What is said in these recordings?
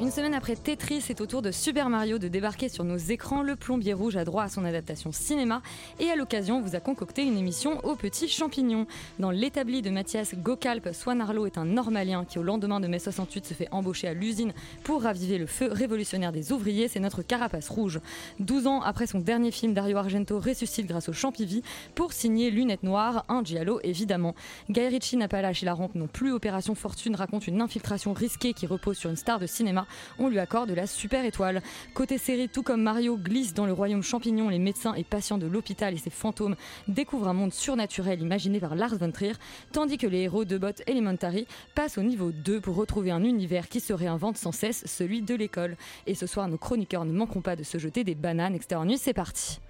Une semaine après Tetris, c'est au tour de Super Mario de débarquer sur nos écrans. Le plombier rouge a droit à son adaptation cinéma et à l'occasion, on vous a concocté une émission aux petits champignons. Dans l'établi de Mathias Gokalp, Swan Arlo est un normalien qui, au lendemain de mai 68, se fait embaucher à l'usine pour raviver le feu révolutionnaire des ouvriers. C'est notre carapace rouge. 12 ans après son dernier film, Dario Argento ressuscite grâce au Champivi pour signer Lunettes Noires, un giallo évidemment. Guy Ritchie n'a pas lâché la rampe non plus. Opération Fortune raconte une infiltration risquée qui repose sur une star de cinéma. On lui accorde la super étoile. Côté série, tout comme Mario glisse dans le royaume champignon, les médecins et patients de l'hôpital et ses fantômes découvrent un monde surnaturel imaginé par Lars von Trier, tandis que les héros de Bot Elementary passent au niveau 2 pour retrouver un univers qui se réinvente sans cesse, celui de l'école. Et ce soir, nos chroniqueurs ne manqueront pas de se jeter des bananes. Nuit, c'est parti.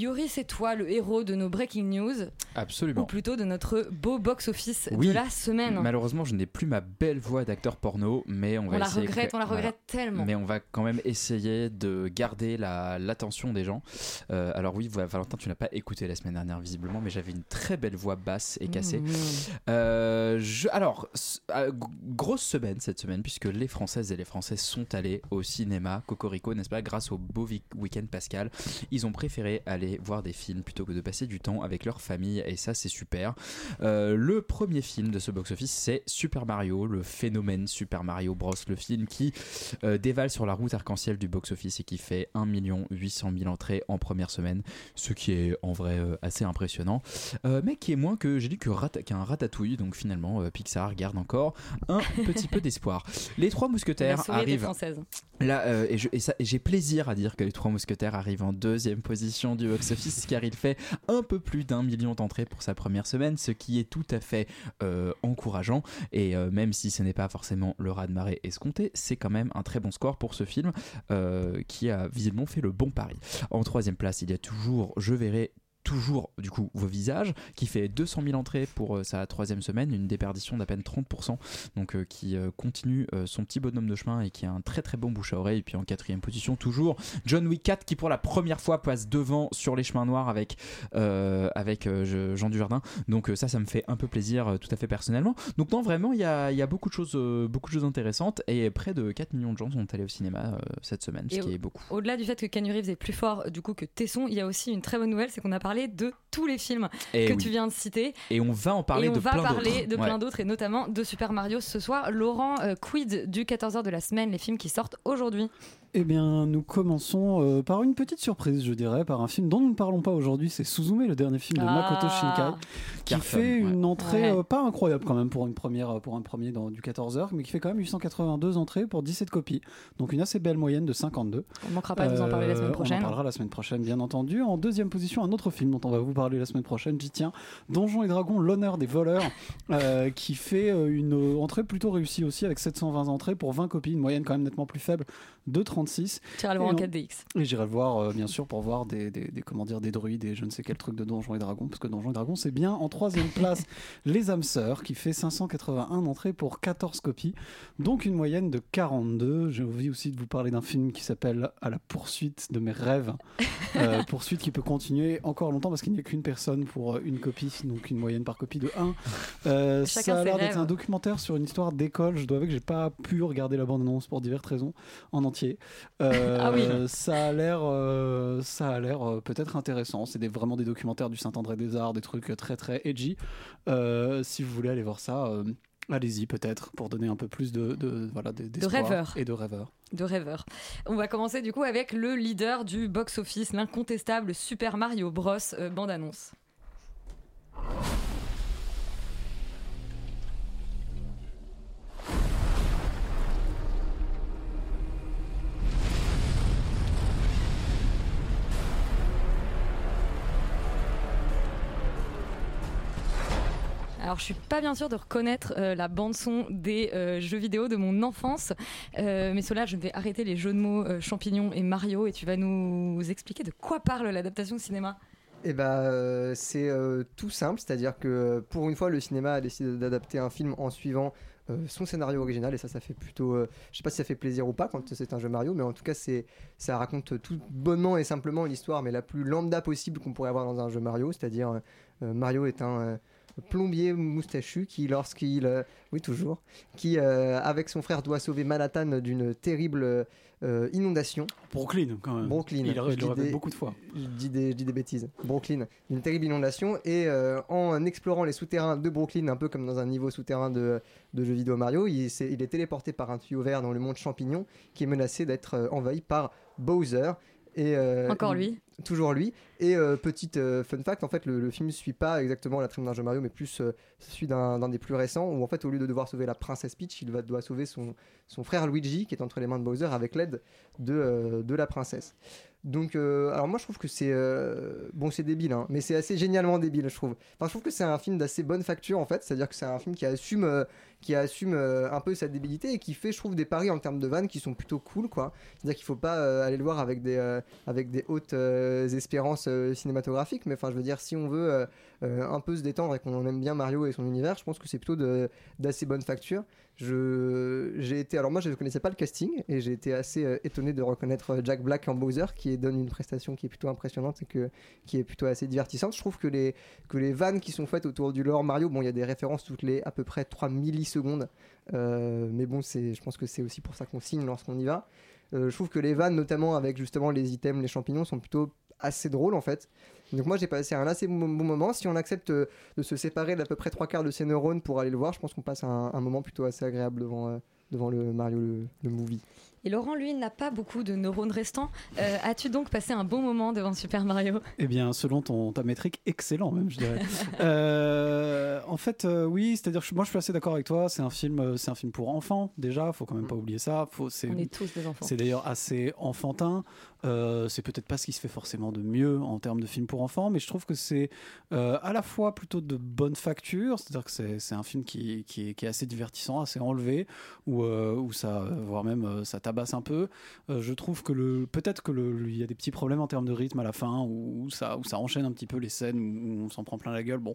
Yuri, c'est toi le héros de nos breaking news, ou Absolument. plutôt de notre beau box-office Oui. de la semaine. Malheureusement, je n'ai plus ma belle voix d'acteur porno, mais on va On la essayer- regrette, on la Voilà. regrette tellement. Mais on va quand même essayer de garder la- l'attention des gens. Euh, alors oui, Valentin, tu n'as pas écouté la semaine dernière visiblement, mais j'avais une très belle voix basse et cassée. Mmh. Euh, je- alors, grosse semaine cette semaine, puisque les Françaises et les Français sont allés au cinéma, Cocorico, n'est-ce pas, grâce au beau week-end pascal. Ils ont préféré aller voir des films plutôt que de passer du temps avec leur famille, et ça, c'est super. Euh, le premier film de ce box-office, c'est Super Mario, le phénomène Super Mario Bros, le film qui euh, dévale sur la route arc-en-ciel du box-office et qui fait 1 800 000 entrées en première semaine, ce qui est en vrai euh, assez impressionnant, Euh, mais qui est moins que j'ai dit que rat- qu'un ratatouille, donc finalement Pixar garde encore un petit peu d'espoir. Les trois La mousquetaires des arrivent. Là, euh, et j'ai plaisir à dire que les Trois Mousquetaires arrivent en deuxième position du box-office, car il fait un peu plus d'un million d'entrées pour sa première semaine, ce qui est tout à fait euh, encourageant. Et euh, même si ce n'est pas forcément le raz-de-marée escompté, c'est quand même un très bon score pour ce film euh, qui a visiblement fait le bon pari. En troisième place, il y a toujours Je verrai toujours du coup vos visages qui fait 200 000 entrées pour euh, sa troisième semaine une déperdition d'à peine 30% donc euh, qui euh, continue son petit bonhomme de chemin et qui a un très très bon bouche à oreille. Et puis en quatrième position toujours John Wick 4 qui pour la première fois passe devant sur les chemins noirs avec avec je- Jean Dujardin. Donc ça ça me fait un peu plaisir tout à fait personnellement. Donc non vraiment il y a, y a beaucoup de choses beaucoup de choses intéressantes. Et près de 4 millions de gens sont allés au cinéma cette semaine ce Et qui est beaucoup. Au-delà du fait que Reeves est plus fort du coup que Tesson, il y a aussi une très bonne nouvelle, c'est qu'on a parlé de tous les films et, que oui. tu viens de citer. et on va en parler et on de va plein parler d'autres de Ouais. plein d'autres et notamment de Super Mario ce soir. Laurent, euh, quid du 14h de la semaine, les films qui sortent aujourd'hui Eh bien, nous commençons euh, par une petite surprise, je dirais, par un film dont nous ne parlons pas aujourd'hui. C'est Suzume, le dernier film de Makoto Shinkai, qui Carton, fait une entrée Ouais. euh, pas incroyable quand même pour une première, euh, pour un premier dans, du 14h, mais qui fait quand même 882 entrées pour 17 copies. Donc une assez belle moyenne de 52. On manquera pas de vous en parler la Euh, semaine On prochaine. en parlera la semaine prochaine, bien entendu. En deuxième position, un autre film dont on va vous parler la semaine prochaine, j'y tiens. Donjons et Dragons, l'honneur des voleurs, euh, qui fait euh, une euh, entrée plutôt réussie aussi avec 720 entrées pour 20 copies, une moyenne quand même nettement plus faible de 36. Tu iras le voir en Et on- 4DX. Et j'irai le voir, bien sûr, pour voir des, comment dire, des druides et je ne sais quel truc de Donjons et Dragons, parce que Donjons et Dragons, c'est bien. En troisième place, Les âmes sœurs, qui fait 581 entrées pour 14 copies, donc une moyenne de 42. J'ai envie aussi de vous parler d'un film qui s'appelle À la poursuite de mes rêves. Poursuite qui peut continuer encore longtemps, parce qu'il n'y a qu'une personne pour une copie, donc une moyenne par copie de 1. Euh, ça a l'air d'être un documentaire sur une histoire d'école. Je dois avouer que j'ai pas pu regarder la bande-annonce pour diverses raisons en entier. Euh, Ah oui. Ça a l'air, euh, ça a l'air euh, peut-être intéressant. C'est des, vraiment des documentaires du Saint-André des Arts, des trucs très très edgy. Si vous voulez aller voir ça. Allez-y peut-être pour donner un peu plus de, de voilà d- d'espoir rêveur. et de rêveur. de rêveur. On va commencer du coup avec le leader du box-office, l'incontestable Super Mario Bros. euh, bande-annonce. Alors, je suis pas bien sûre de reconnaître euh, la bande-son des euh, jeux vidéo de mon enfance. Euh, mais cela, je vais arrêter les jeux de mots champignons et Mario et tu vas nous expliquer de quoi parle l'adaptation cinéma. Eh ben, c'est tout simple, c'est-à-dire que pour une fois, le cinéma a décidé d'adapter un film en suivant son scénario original, et ça, ça fait plutôt. euh, je sais pas si ça fait plaisir ou pas quand c'est un jeu Mario, mais en tout cas, c'est ça raconte tout bonnement et simplement l'histoire, mais la plus lambda possible qu'on pourrait avoir dans un jeu Mario, c'est-à-dire Mario est un. Plombier moustachu qui lorsqu'il euh, oui toujours qui euh, avec son frère doit sauver Manhattan d'une terrible euh, inondation Brooklyn quand même. Brooklyn Il, le- Je il le des- beaucoup de fois. je dis des, je dis des bêtises. Brooklyn, une terrible inondation. Et euh, en explorant les souterrains de Brooklyn, un peu comme dans un niveau souterrain de, de jeux vidéo Mario, il, est téléporté par un tuyau vert dans le monde champignon qui est menacé d'être envahi par Bowser. Et, euh, Encore lui. Toujours lui. Et euh, petite euh, fun fact, en fait, le, le film ne suit pas exactement la trame d'un jeu Mario, mais plus euh, celui d'un des plus récents, où en fait, au lieu de devoir sauver la princesse Peach, il doit sauver son, son frère Luigi, qui est entre les mains de Bowser, avec l'aide de, euh, de la princesse. Donc, euh, alors moi, je trouve que c'est bon, c'est débile, hein, mais c'est assez génialement débile, je trouve. Enfin, je trouve que c'est un film d'assez bonne facture, en fait. C'est-à-dire que c'est un film qui assume, qui assume un peu sa débilité et qui fait, je trouve, des paris en termes de vannes qui sont plutôt cool, quoi. C'est-à-dire qu'il faut pas aller le voir avec des, avec des hautes espérances euh, cinématographiques, mais enfin, je veux dire, si on veut euh, euh, un peu se détendre et qu'on aime bien Mario et son univers, je pense que c'est plutôt d'assez bonne facture. Je, j'ai été, alors moi, je ne connaissais pas le casting et j'ai été assez euh, étonné de reconnaître euh, Jack Black en Bowser, qui donne une prestation qui est plutôt impressionnante et que, qui est plutôt assez divertissante. Je trouve que les, vannes qui sont faites autour du lore Mario, bon, il y a des références toutes les à peu près 3 millisecondes, euh, mais bon, c'est, je pense que c'est aussi pour ça qu'on signe lorsqu'on y va. Euh, je trouve que les vannes, notamment avec justement les items, les champignons, sont plutôt assez drôles en fait. Donc moi j'ai passé un assez bon, moment. Si on accepte euh, de se séparer d'à peu près trois quarts de ses neurones pour aller le voir, je pense qu'on passe un, un moment plutôt assez agréable devant, euh, devant le Mario le, le movie. Et Laurent, lui, n'a pas beaucoup de neurones restants. Euh, As-tu donc passé un bon moment devant Super Mario? Eh bien, selon ton, ta métrique, excellent même, je dirais. Euh, en fait, euh, oui, c'est-à-dire, moi, je suis assez d'accord avec toi. C'est un film, c'est un film pour enfants déjà. Faut quand même pas oublier ça. Faut, c'est, On est tous des enfants. c'est d'ailleurs assez enfantin. Euh, c'est peut-être pas ce qui se fait forcément de mieux en termes de film pour enfants, mais je trouve que c'est euh, à la fois plutôt de bonne facture, c'est-à-dire que c'est, un film qui, qui, est, assez divertissant, assez enlevé, où, euh, ça, voire même euh, ça tabasse un peu. Je trouve que le, peut-être que il y a des petits problèmes en termes de rythme à la fin, où, ça, où ça enchaîne un petit peu les scènes où on s'en prend plein la gueule. Bon,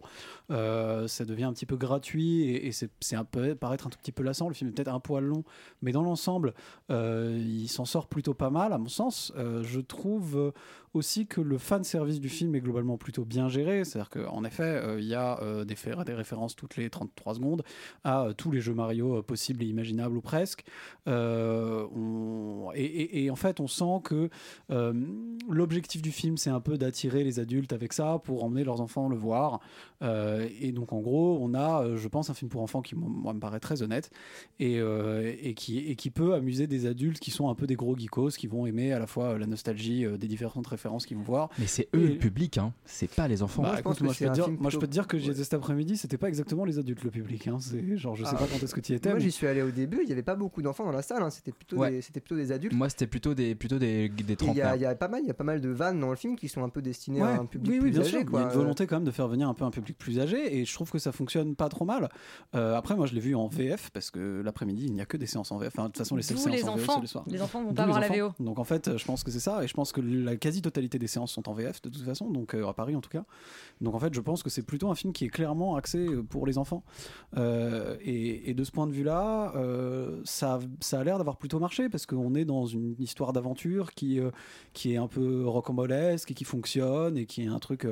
ça devient un petit peu gratuit et, et c'est, un peu paraître un tout petit peu lassant. Le film est peut-être un poil long, mais dans l'ensemble, il s'en sort plutôt pas mal, à mon sens. Je trouve euh, aussi que le fan service du film est globalement plutôt bien géré. C'est-à-dire qu'en effet, euh, il y a euh, des, des références toutes les 33 secondes à euh, tous les jeux Mario euh, possibles et imaginables ou presque. On- et, en fait, on sent que l'objectif du film, c'est un peu d'attirer les adultes avec ça pour emmener leurs enfants le voir. Et donc, en gros, on a, je pense, un film pour enfants qui, me paraît très honnête et, qui, peut amuser des adultes qui sont un peu des gros geekos, qui vont aimer à la fois la nostalgie des différentes références qu'ils vont voir. Mais c'est eux Et- le public, hein. c'est pas les enfants. Bah, Moi, écoute, moi, je peux dire, moi, je peux te dire que j'y ouais. étais cet après-midi, c'était pas exactement les adultes le public. Hein. C'est genre, je sais Ah, pas quand est-ce que tu y étais. Moi mais- j'y suis allé au début, il n'y avait pas beaucoup d'enfants dans la salle, hein, c'était plutôt, Ouais. des- c'était plutôt des adultes. Moi, c'était plutôt des, plutôt des, des Il y, a- trentenaires. il y a pas mal, il y a pas mal de vannes dans le film qui sont un peu destinées Ouais, à un public oui, oui, plus bien âgé. sûr. Il y a une volonté quand même de faire venir un peu un public plus âgé et je trouve que ça fonctionne pas trop mal. Euh, après, moi, je l'ai vu en VF parce que l'après-midi, il n'y a que des séances en VF. Enfin, de toute façon, les seules séances les en VF, c'est enfants. le soir. Les enfants vont pas voir la VO. enfants. Donc en fait, je pense que c'est ça, et je pense que la quasi-totalité des séances sont en VF de toute façon, donc euh, à Paris en tout cas. Donc en fait, je pense que c'est plutôt un film qui est clairement axé euh, pour les enfants. Euh, et, de ce point de vue-là, ça, a l'air d'avoir plutôt marché parce qu'on est dans une histoire d'aventure qui, qui est un peu rocambolesque et qui fonctionne et qui est un truc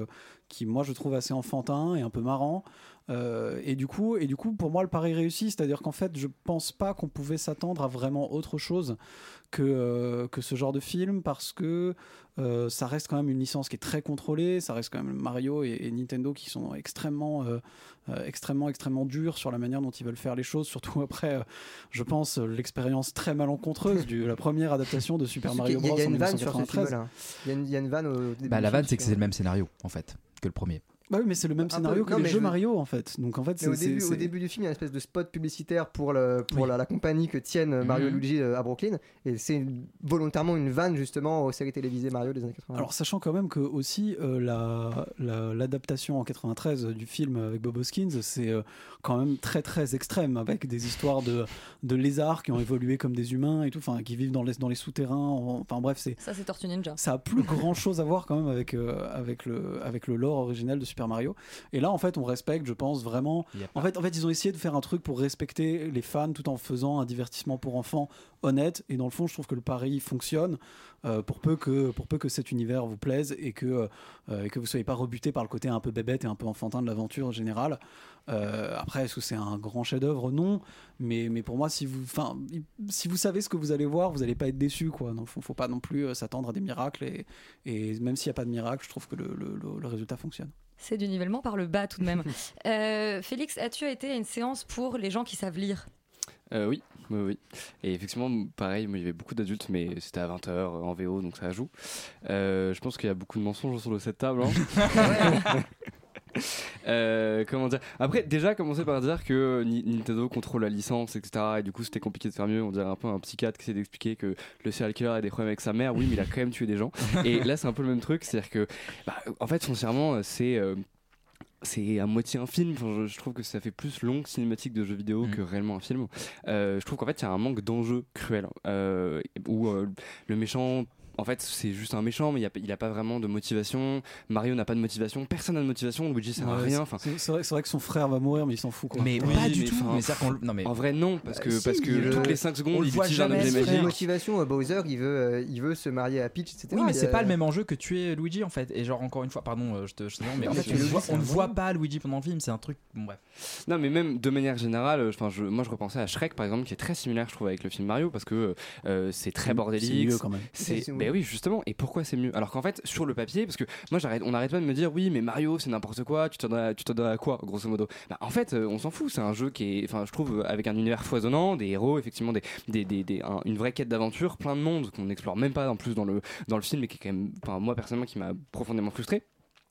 qui, moi, je trouve assez enfantin et un peu marrant. Euh, et du coup, et du coup, pour moi, le pari réussi, c'est-à-dire qu'en fait, je pense pas qu'on pouvait s'attendre à vraiment autre chose que euh, que ce genre de film parce que euh, ça reste quand même une licence qui est très contrôlée, ça reste quand même Mario et, et Nintendo qui sont extrêmement euh, euh, extrêmement extrêmement durs sur la manière dont ils veulent faire les choses, surtout après, euh, je pense, l'expérience très malencontreuse de la première adaptation de Super Mario Bros. il y a en une vanne sur ce 1993. film-là. Il y a une- vanne au début Bah, la vanne, c'est que c'est le même scénario, en fait, que le premier. Bah oui, mais c'est le même scénario peu- que non, les jeux je Mario en fait. Donc en fait, au c'est- début, c'est- au début du film, il y a une espèce de spot publicitaire pour, le, pour la, la compagnie que tiennent Mario et Mhm. Luigi euh, à Brooklyn. Et c'est volontairement une vanne justement aux séries télévisées Mario des années 80. Alors sachant quand même que aussi euh, la- la- l'adaptation en 93 du film avec Bob Hoskins, c'est euh, quand même très très extrême avec des histoires de, de lézards qui ont évolué comme des humains et tout, enfin qui vivent dans les, dans les souterrains. en- Enfin bref, c'est Ça, c'est Tortue Ninja. ça a plus grand chose à voir quand même avec, euh, avec, le, avec le lore original de Super Mario. Et là, en fait, on respecte, je pense, vraiment. En fait, en fait, ils ont essayé de faire un truc pour respecter les fans tout en faisant un divertissement pour enfants honnête. Et dans le fond, je trouve que le pari fonctionne euh, pour, peu que, pour peu que cet univers vous plaise et que, euh, et que vous soyez pas rebuté par le côté un peu bébête et un peu enfantin de l'aventure générale. Euh, après, est-ce que c'est un grand chef-d'œuvre? Non. Mais, mais pour moi, si vous, enfin, si vous savez ce que vous allez voir, vous n'allez pas être déçu. Quoi. Donc, faut, faut pas non plus euh, s'attendre à des miracles. Et, et même s'il n'y a pas de miracle, je trouve que le, le- le- le résultat fonctionne. C'est du nivellement par le bas tout de même. Euh, Félix, as-tu été à une séance pour les gens qui savent lire? Euh, oui, oui, oui. Et effectivement, pareil, moi, il y avait beaucoup d'adultes, mais c'était à 20h en VO, donc ça joue. Euh, je pense qu'il y a beaucoup de mensonges sur cette table. hein. Euh, comment dire? Après, déjà, commencer par dire que Ni- Nintendo contrôle la licence, etc. Et du coup, c'était compliqué de faire mieux. On dirait un peu un psychiatre qui essaie d'expliquer que le serial killer a des problèmes avec sa mère. Oui, mais il a quand même tué des gens. Et là, c'est un peu le même truc. C'est-à-dire que, bah, en fait, foncièrement, c'est. euh, c'est à moitié un film. Enfin, je, je trouve que ça fait plus longue cinématique de jeux vidéo que réellement un film. Euh, je trouve qu'en fait, il y a un manque d'enjeu cruel. Euh, où euh, le méchant. En fait, c'est juste un méchant, mais il a- il n'a pas vraiment de motivation. Mario n'a pas de motivation. Personne n'a de motivation. Luigi sert à Ouais, rien. c'est- Enfin, c'est c'est vrai, que son frère va mourir, mais il s'en fout. Quoi. Mais Oui, pas du mais tout. Mais non mais en vrai, non, parce que, Euh, si, parce que toutes euh, les 5 secondes, on il voit utilise un objet magique. motivation, euh, Bowser, il veut, euh, il veut se marier à Peach, etc. Oui, mais c'est a- pas le même enjeu que tuer Luigi en fait. Et genre, encore une fois, pardon, euh, je te. Je te- non, mais en fait, on ne Luigi, voit, on ne pas Luigi pendant le film, c'est un truc. Bon, bref. Non, mais même de manière générale, euh, enfin, je, moi je repensais à Shrek par exemple, qui est très similaire, je trouve, avec le film Mario, parce que euh, c'est très C'est- bordélique. c'est ben oui, justement. Et pourquoi c'est mieux? Alors qu'en fait, sur le papier, parce que moi, j'arrête, on n'arrête pas de me dire, oui, mais Mario, c'est n'importe quoi. Tu t'en as, tu t'en à quoi, grosso modo? Bah, En fait, euh, on s'en fout. C'est un jeu qui est, enfin, je trouve, euh, avec un univers foisonnant, des héros, effectivement, des, des, des- des- un- une vraie quête d'aventure, plein de monde qu'on n'explore même pas en plus dans le dans le film, et qui est quand même, moi personnellement, qui m'a profondément frustré.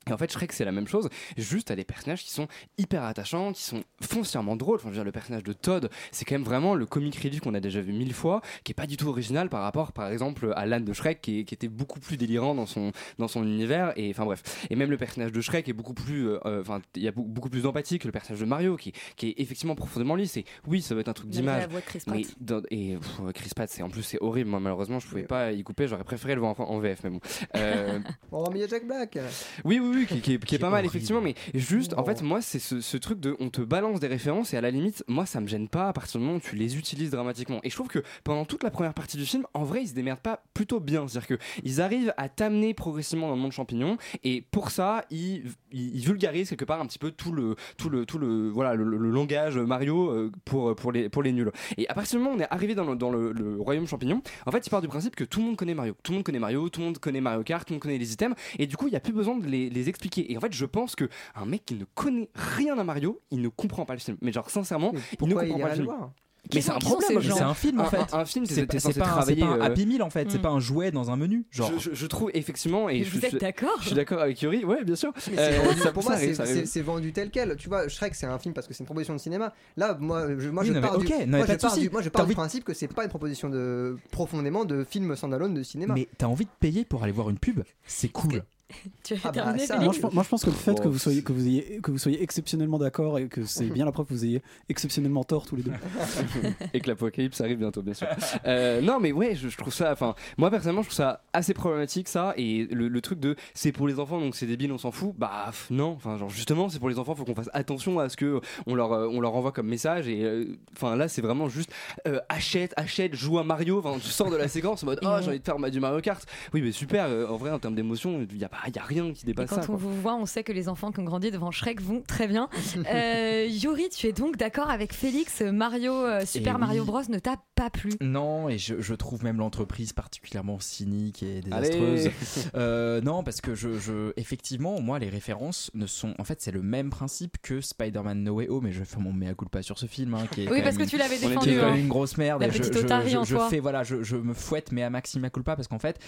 Et en fait, Shrek, c'est la même chose, juste à des personnages qui sont hyper attachants, qui sont foncièrement drôles. Enfin, je veux dire, le personnage de Todd, c'est quand même vraiment le comic relief qu'on a déjà vu mille fois, qui est pas du tout original par rapport, par exemple, à l'âne de Shrek, qui, est- qui était beaucoup plus délirant dans son, dans son univers. Et enfin, bref. Et même le personnage de Shrek est beaucoup plus, euh, euh, enfin, il y a beaucoup, plus d'empathie que le personnage de Mario, qui, qui est effectivement profondément lisse. Et oui, ça va être un truc d'image. la voix de Chris Pratt. Mais dans- et pff, Chris Pratt, c'est en plus c'est horrible. Moi, malheureusement, je pouvais pas y couper. J'aurais préféré le voir en, en VF, mais bon. Euh, Oh, mais il y a Jack Black. oui, oui, oui, qui, qui est, qui est pas mal, effectivement, mais juste, en Oh. fait, moi, c'est ce, ce truc de on te balance des références et à la limite, moi, ça me gêne pas à partir du moment où tu les utilises dramatiquement. Et je trouve que pendant toute la première partie du film, en vrai, ils se démerdent pas plutôt bien. C'est-à-dire qu'ils arrivent à t'amener progressivement dans le monde champignon et pour ça, ils, ils, ils vulgarisent quelque part un petit peu tout le, tout le, tout le, voilà, le, le- le langage Mario euh, pour, pour, les, pour les nuls. Et à partir du moment où on est arrivé dans le, dans le, le royaume champignon, en fait, il part du principe que tout le monde connaît Mario. Tout le monde connaît Mario, tout le monde connaît Mario Kart, tout le monde connaît les items, et du coup, il n'y a plus besoin de les, les expliquer. Et en fait, je pense que un mec qui ne connaît rien à Mario, il ne comprend pas le film. Mais genre, sincèrement, Mais il ne comprend il pas le film. voir Mais c'est un problème. C'est un film en Un- fait. un- un film, c'est pas, un- euh, Happy Meal en fait, c'est Hmm. pas un jouet dans un menu. Genre, Je, je- je trouve effectivement, et je, vous êtes je- d'accord je suis d'accord avec Yuri, ouais, bien sûr. Euh, pour ça moi, c'est- vendu tel quel. Tu vois, Shrek, c'est un film parce que c'est une proposition de cinéma. Là, moi, je, moi, Oui, je pars du, moi, je pars je principe que c'est pas une proposition de profondément de film standalone de cinéma. mais t'as envie de payer pour aller voir une pub? C'est cool. Tu as Ah bah, ça, Félix Moi je, pense- moi, je pense que le fait que vous soyez que vous ayez que vous soyez exceptionnellement d'accord et que c'est bien la preuve que vous ayez exceptionnellement tort tous les deux. et que l'apocalypse arrive bientôt, bien sûr. Euh, non, mais ouais, je, je trouve ça. Enfin, moi personnellement, je trouve ça assez problématique, ça. Et le, le truc de c'est pour les enfants, donc c'est débile, on s'en fout. Bah pff, non. Enfin, genre justement, c'est pour les enfants, faut qu'on fasse attention à ce que on leur euh, on leur envoie comme message. Et euh, enfin là, c'est vraiment juste euh, achète, achète, joue à Mario. Enfin, tu sors de la séquence en mode oh j'ai envie de faire du Mario Kart. Oui, mais super. euh, en vrai, en termes d'émotion, il y a pas il y a rien qui Et dépasse quand ça. on quoi. vous voit, on sait que les enfants qui ont grandi devant Shrek vont très bien. Euh, Yuri, tu es donc d'accord avec Félix Mario, euh, Super oui. Mario Bros ne t'a pas plu? Non, et je, je trouve même l'entreprise particulièrement cynique et désastreuse. Euh, non, parce que je, je- effectivement, moi, les références ne sont. En fait, c'est le même principe que Spider-Man No Way Home, et je vais faire mon mea culpa sur ce film. hein, qui est Oui, parce que tu l'avais qui est défendu. quand hein. même une grosse merde. La et je, petite je- otarie je- en je toi. fais, voilà, je, je me fouette, mais à maxima culpa, parce qu'en fait,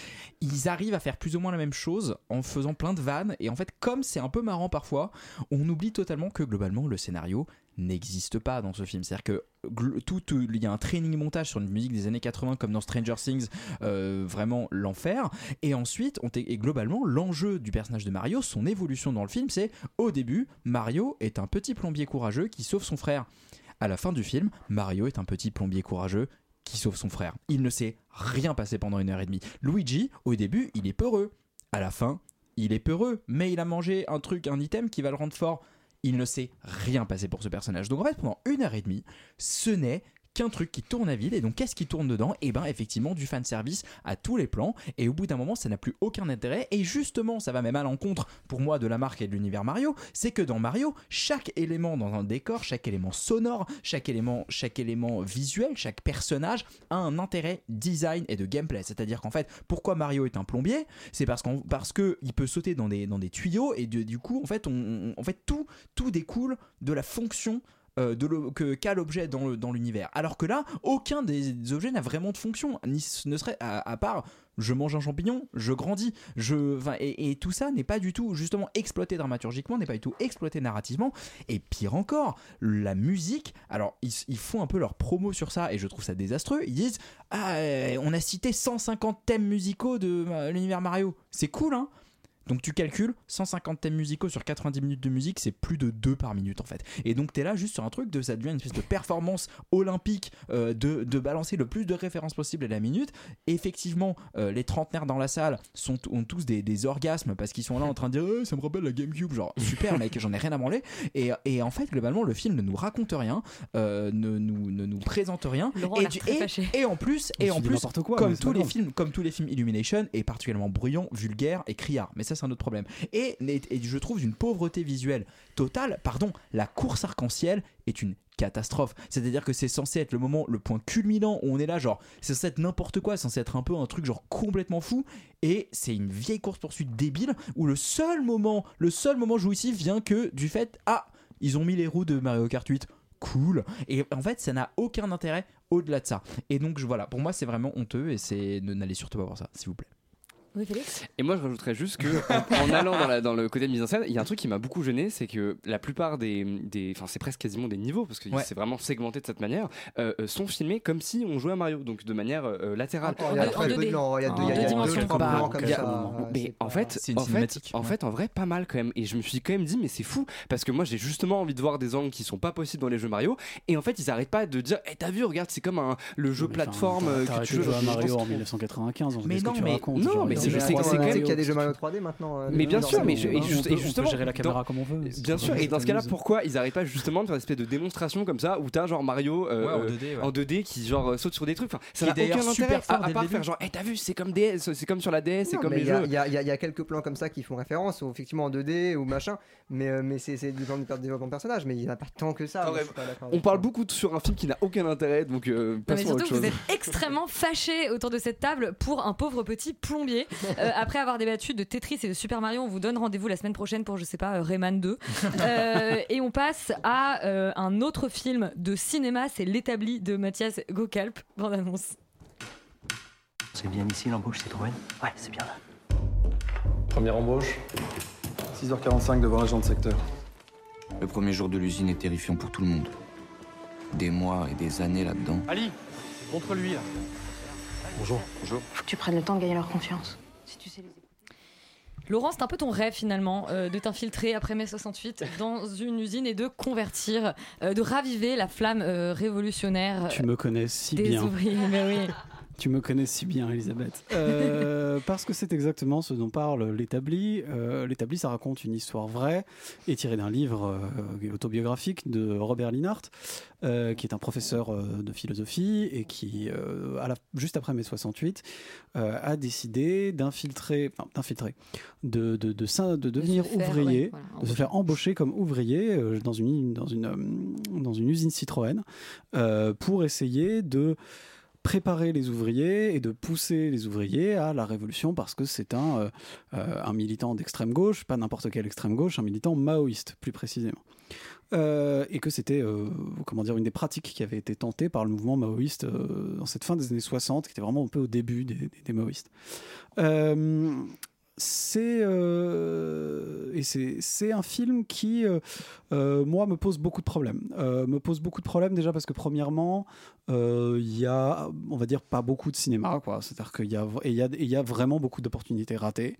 ils arrivent à faire plus ou moins la même chose en faisant plein de vannes. Et en fait, comme c'est un peu marrant parfois, on oublie totalement que globalement, le scénario n'existe pas dans ce film. C'est-à-dire que tout, tout- il y a un training montage sur une musique des années 80 comme dans Stranger Things, euh, vraiment l'enfer. Et ensuite, globalement, l'enjeu du personnage de Mario, son évolution dans le film, c'est au début, Mario est un petit plombier courageux qui sauve son frère. À la fin du film, Mario est un petit plombier courageux qui sauve son frère. Il ne s'est rien passé pendant une heure et demie. Luigi, au début, il est peureux. À la fin, il est peureux, mais il a mangé un truc, un item qui va le rendre fort. Il ne s'est rien passé pour ce personnage. Donc en fait, pendant une heure et demie, ce n'est qu'un truc qui tourne à vide. Et donc, qu'est-ce qui tourne dedans? Et ben, effectivement, du fan service à tous les plans. Et au bout d'un moment, ça n'a plus aucun intérêt. Et justement, ça va même à l'encontre pour moi de la marque et de l'univers Mario. C'est que dans Mario, chaque élément dans un décor, chaque élément sonore, chaque élément, chaque élément visuel, chaque personnage a un intérêt design et de gameplay. C'est-à-dire qu'en fait, pourquoi Mario est un plombier? C'est parce qu'on parce que il peut sauter dans des tuyaux et du coup, en fait, fait tout découle de la fonction euh, de que qu'a l'objet dans l'univers. Alors que là, aucun des objets n'a vraiment de fonction, ni ne serait à, part je mange un champignon, je grandis, je et, et tout ça n'est pas du tout justement exploité dramaturgiquement, n'est pas du tout exploité narrativement. Et pire encore, la musique. Alors ils, ils font un peu leur promo sur ça et je trouve ça désastreux. Ils disent ah euh, on a cité 150 thèmes musicaux de euh, l'univers Mario, c'est cool hein. Donc tu calcules 150 thèmes musicaux sur 90 minutes de musique, c'est plus de 2 par minute en fait. Et donc t'es là juste sur un truc de ça devient une espèce de performance olympique euh, de, de balancer le plus de références possible à la minute. Effectivement, euh, les trentenaires dans la salle sont, ont tous des, des orgasmes parce qu'ils sont là en train de dire Eh, ça me rappelle la GameCube, genre super mec, j'en ai rien à branler. Et, et en fait, globalement, le film ne nous raconte rien, euh, ne, nous, ne nous présente rien. Laurent et, du- et- en plus, et en plus n'importe quoi, comme tous les films, comme tous les films Illumination, est particulièrement bruyant, vulgaire et criard. Mais ça, c'est un autre problème. Et, je trouve d'une pauvreté visuelle totale. Pardon, la course arc-en-ciel est une catastrophe. C'est-à-dire que c'est censé être le moment, le point culminant où on est là, genre, c'est censé être n'importe quoi, censé être un peu un truc genre complètement fou. Et c'est une vieille course-poursuite débile où le seul moment, le seul moment jouissif vient que du fait, ah, ils ont mis les roues de Mario Kart 8 cool et en fait ça n'a aucun intérêt au-delà de ça et donc je- voilà pour moi c'est vraiment honteux et c'est n'allez surtout pas voir ça s'il vous plaît Oui, Félix Et moi, je rajouterais juste que en, en allant dans, la- dans le côté de mise en scène, il y a un truc qui m'a beaucoup gêné, c'est que la plupart des, enfin, c'est presque quasiment des niveaux parce que Ouais. c'est vraiment segmenté de cette manière, euh, euh, sont filmés comme si on jouait à Mario, donc de manière euh, latérale. Il y a en très peu de 2D. blanc, il y a En deux- dimensions. Bah, comme il y a- ça. Mais c'est en pas- fait, C'est une en fait, cinématique, en fait, en vrai, pas mal quand même. Et je me suis quand même dit, mais c'est fou parce que moi, j'ai justement envie de voir des angles qui sont pas possibles dans les jeux Mario. Et en fait, ils arrêtent pas de dire, eh, t'as vu, regarde, c'est comme un, le jeu Mais plateforme que tu joues à Mario en Parce- 1995. Mais non, que tu mais- c'est- qu'il y a des jeux Mario 3D maintenant. euh, Mais bien sûr, mais euh, justement, gérer la caméra comme on veut. Bien sûr, et dans ce cas-là, pourquoi ils arrêtent pas justement de faire une espèce de démonstration comme ça où t'as genre Mario euh, en euh, 2D, ouais. en 2D qui genre euh, saute sur des trucs. Ça n'a d'ailleurs aucun super intérêt à, part faire genre, eh t'as vu, c'est comme DS, c'est comme sur la DS, c'est comme les jeux. Il y, a- quelques plans comme ça qui font référence, ou effectivement en 2D ou machin, mais, euh, mais c'est du plan de développement de personnage, mais il n'y en a pas tant que ça. On parle beaucoup sur un film qui n'a aucun intérêt, donc euh, mais passons à autre surtout, chose. vous êtes extrêmement fâchés autour de cette table pour un pauvre petit plombier. Euh, après avoir débattu de Tetris et de Super Mario, on vous donne rendez-vous la semaine prochaine pour, je sais pas, euh, Rayman 2. Euh, et on passe à euh, un autre film de cinéma, c'est L'établi de Mathias Gokalp. Bande annonce. C'est bien ici l'embauche, c'est trouvé Ouais, c'est bien là. Première embauche. 6h45 devant l'agent de secteur. Le premier jour de l'usine est terrifiant pour tout le monde. Des mois et des années là-dedans. Ali, contre lui là. Bonjour. Bonjour. Faut que tu prennes le temps de gagner leur confiance. Si tu sais les Laurent, c'est un peu ton rêve finalement euh, de t'infiltrer après mai 68 dans une usine et de convertir, euh, de raviver la flamme euh, révolutionnaire Tu me connais si des bien. ouvriers. Mais oui. Tu me connais si bien, Elisabeth. Euh, parce que c'est exactement ce dont parle l'établi. Euh, l'établi, ça raconte une histoire vraie et tirée d'un livre euh, autobiographique de Robert Linhart, euh, qui est un professeur euh, de philosophie et qui, euh, à la- juste après mai 68, euh, a décidé d'infiltrer, enfin, d'infiltrer, de, de, de, s'in- de devenir faire, ouvrier, ouais, voilà, de se faire embaucher comme ouvrier euh, dans, une, dans, une, dans une usine Citroën euh, pour essayer de préparer les ouvriers et de pousser les ouvriers à la révolution parce que c'est un, euh, euh, militant d'extrême gauche, pas n'importe quel extrême gauche, un militant maoïste plus précisément. Euh, et que c'était comment dire une des pratiques qui avait été tentée par le mouvement maoïste dans cette fin des années 60 qui était vraiment un peu au début des maoïstes. C'est euh, et c'est un film qui euh, euh, moi me pose beaucoup de problèmes. Me pose beaucoup de problèmes déjà parce que premièrement il y a on va dire pas beaucoup de cinéma quoi. C'est à dire qu'il y a il y a et y a vraiment beaucoup d'opportunités ratées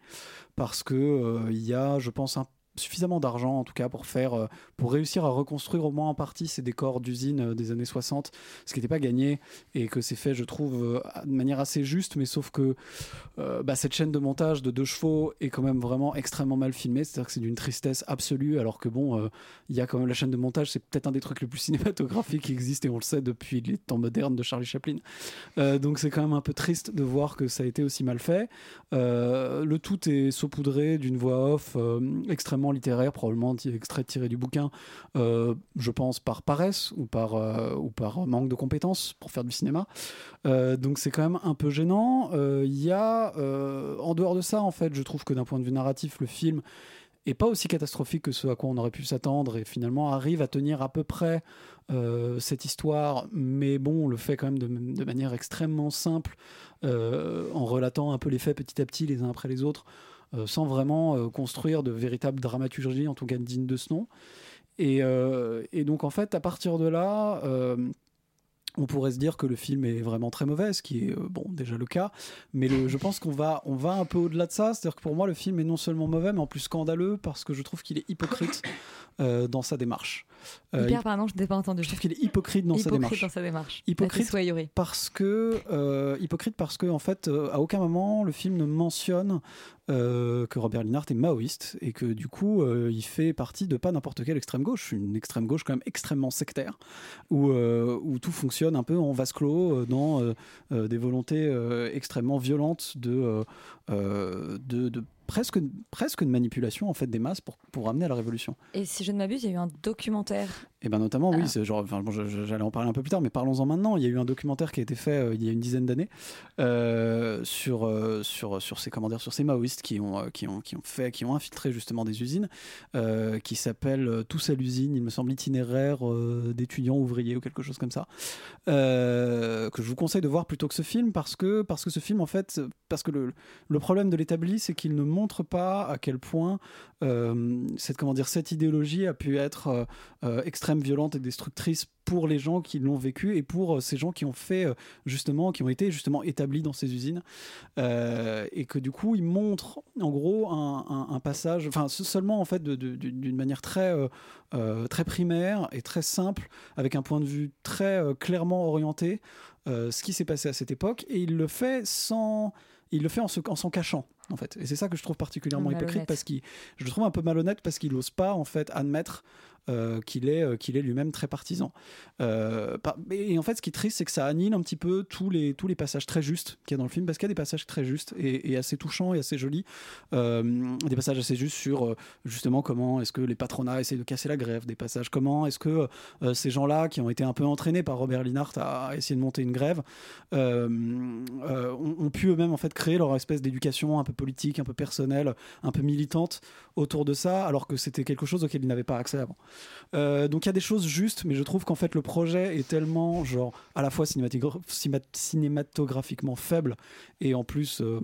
parce que il y a je pense un suffisamment d'argent en tout cas pour faire euh, pour réussir à reconstruire au moins en partie ces décors d'usines euh, des années 60 ce qui n'était pas gagné et que c'est fait je trouve euh, de manière assez juste mais sauf que bah, cette chaîne de montage de deux chevaux est quand même vraiment extrêmement mal filmée. C'est à dire que c'est d'une tristesse absolue alors que bon il y a quand même la chaîne de montage c'est peut-être un des trucs les plus cinématographiques qui existent et on le sait depuis les temps modernes de Charlie Chaplin. Donc c'est quand même un peu triste de voir que ça a été aussi mal fait. Le tout est saupoudré d'une voix off euh, extrêmement littéraire, probablement ti- extrait tiré du bouquin, euh, je pense par paresse ou par, euh, ou par manque de compétences pour faire du cinéma. Euh, donc c'est quand même un peu gênant. Il y a, en dehors de ça, en fait, je trouve que d'un point de vue narratif, le film est pas aussi catastrophique que ce à quoi on aurait pu s'attendre et finalement arrive à tenir à peu près cette histoire, mais bon, on le fait quand même de, manière extrêmement simple, en relatant un peu les faits petit à petit les uns après les autres, sans vraiment euh, construire de véritable dramaturgie, en tout cas digne de ce nom. Et, euh, et donc en fait, à partir de là, euh, on pourrait se dire que le film est vraiment très mauvais, ce qui est euh, bon déjà le cas, mais le- je pense qu'on va, on va un peu au-delà de ça. C'est-à-dire que pour moi, le film est non seulement mauvais, mais en plus scandaleux parce que je trouve qu'il est hypocrite euh, dans sa démarche. Euh, Hyper, pardon, je t'ai pas entendu. je trouve qu'il est hypocrite dans sa démarche. dans sa démarche. Hypocrite parce que euh, hypocrite parce que en fait euh, à aucun moment le film ne mentionne euh, que Robert Linhart est maoïste et que du coup euh, il fait partie de pas n'importe quelle extrême gauche, une extrême gauche quand même extrêmement sectaire où, euh, où tout fonctionne un peu en vase clos dans des volontés extrêmement violentes de, de, de presque presque de manipulation en fait des masses pour, pour amener à la révolution. Et si je ne m'abuse, il y a eu un documentaire. Et ben notamment, Ah. oui, c'est genre, enfin, bon, j'allais en parler un peu plus tard, mais parlons-en maintenant. Il y a eu un documentaire qui a été fait euh, il y a une dizaine d'années euh, sur euh, sur sur ces comment dire, sur ces maoïstes qui ont qui ont qui ont fait qui ont infiltré justement des usines, qui s'appelle Tous à l'usine, il me semble itinéraire d'étudiants ouvriers ou quelque chose comme ça, que je vous conseille de voir plutôt que ce film parce que parce que ce film en fait parce que le le problème de l'établi c'est qu'il ne montre pas à quel point cette comment dire cette idéologie a pu être euh, violente et destructrice pour les gens qui l'ont vécu et pour euh, ces gens qui ont fait euh, justement, qui ont été justement établis dans ces usines. Euh, et que du coup il montre en gros un, passage, enfin seulement en fait d'une manière très très primaire et très simple, avec un point de vue très clairement orienté, ce qui s'est passé à cette époque. Et il le fait sans il le fait en se- en s'en cachant en fait et c'est ça que je trouve particulièrement Malhonnête. hypocrite parce qu'il je le trouve un peu malhonnête parce qu'il n'ose pas en fait admettre euh, qu'il est, euh, qu'il est lui-même très partisan. Euh, par- et en fait, ce qui est triste, c'est que ça annule un petit peu tous les, tous les passages très justes qu'il y a dans le film, parce qu'il y a des passages très justes et, et assez touchants et assez jolis. Des passages assez justes sur justement comment est-ce que les patronats essaient de casser la grève, des passages comment est-ce que ces gens-là qui ont été un peu entraînés par Robert Linhart à, essayer de monter une grève ont, ont pu eux-mêmes en fait créer leur espèce d'éducation un peu politique, un peu personnelle, un peu militante autour de ça, alors que c'était quelque chose auquel ils n'avaient pas accès avant. Euh, donc il y a des choses justes, mais je trouve qu'en fait le projet est tellement genre à la fois cinématographiquement faible et en plus euh,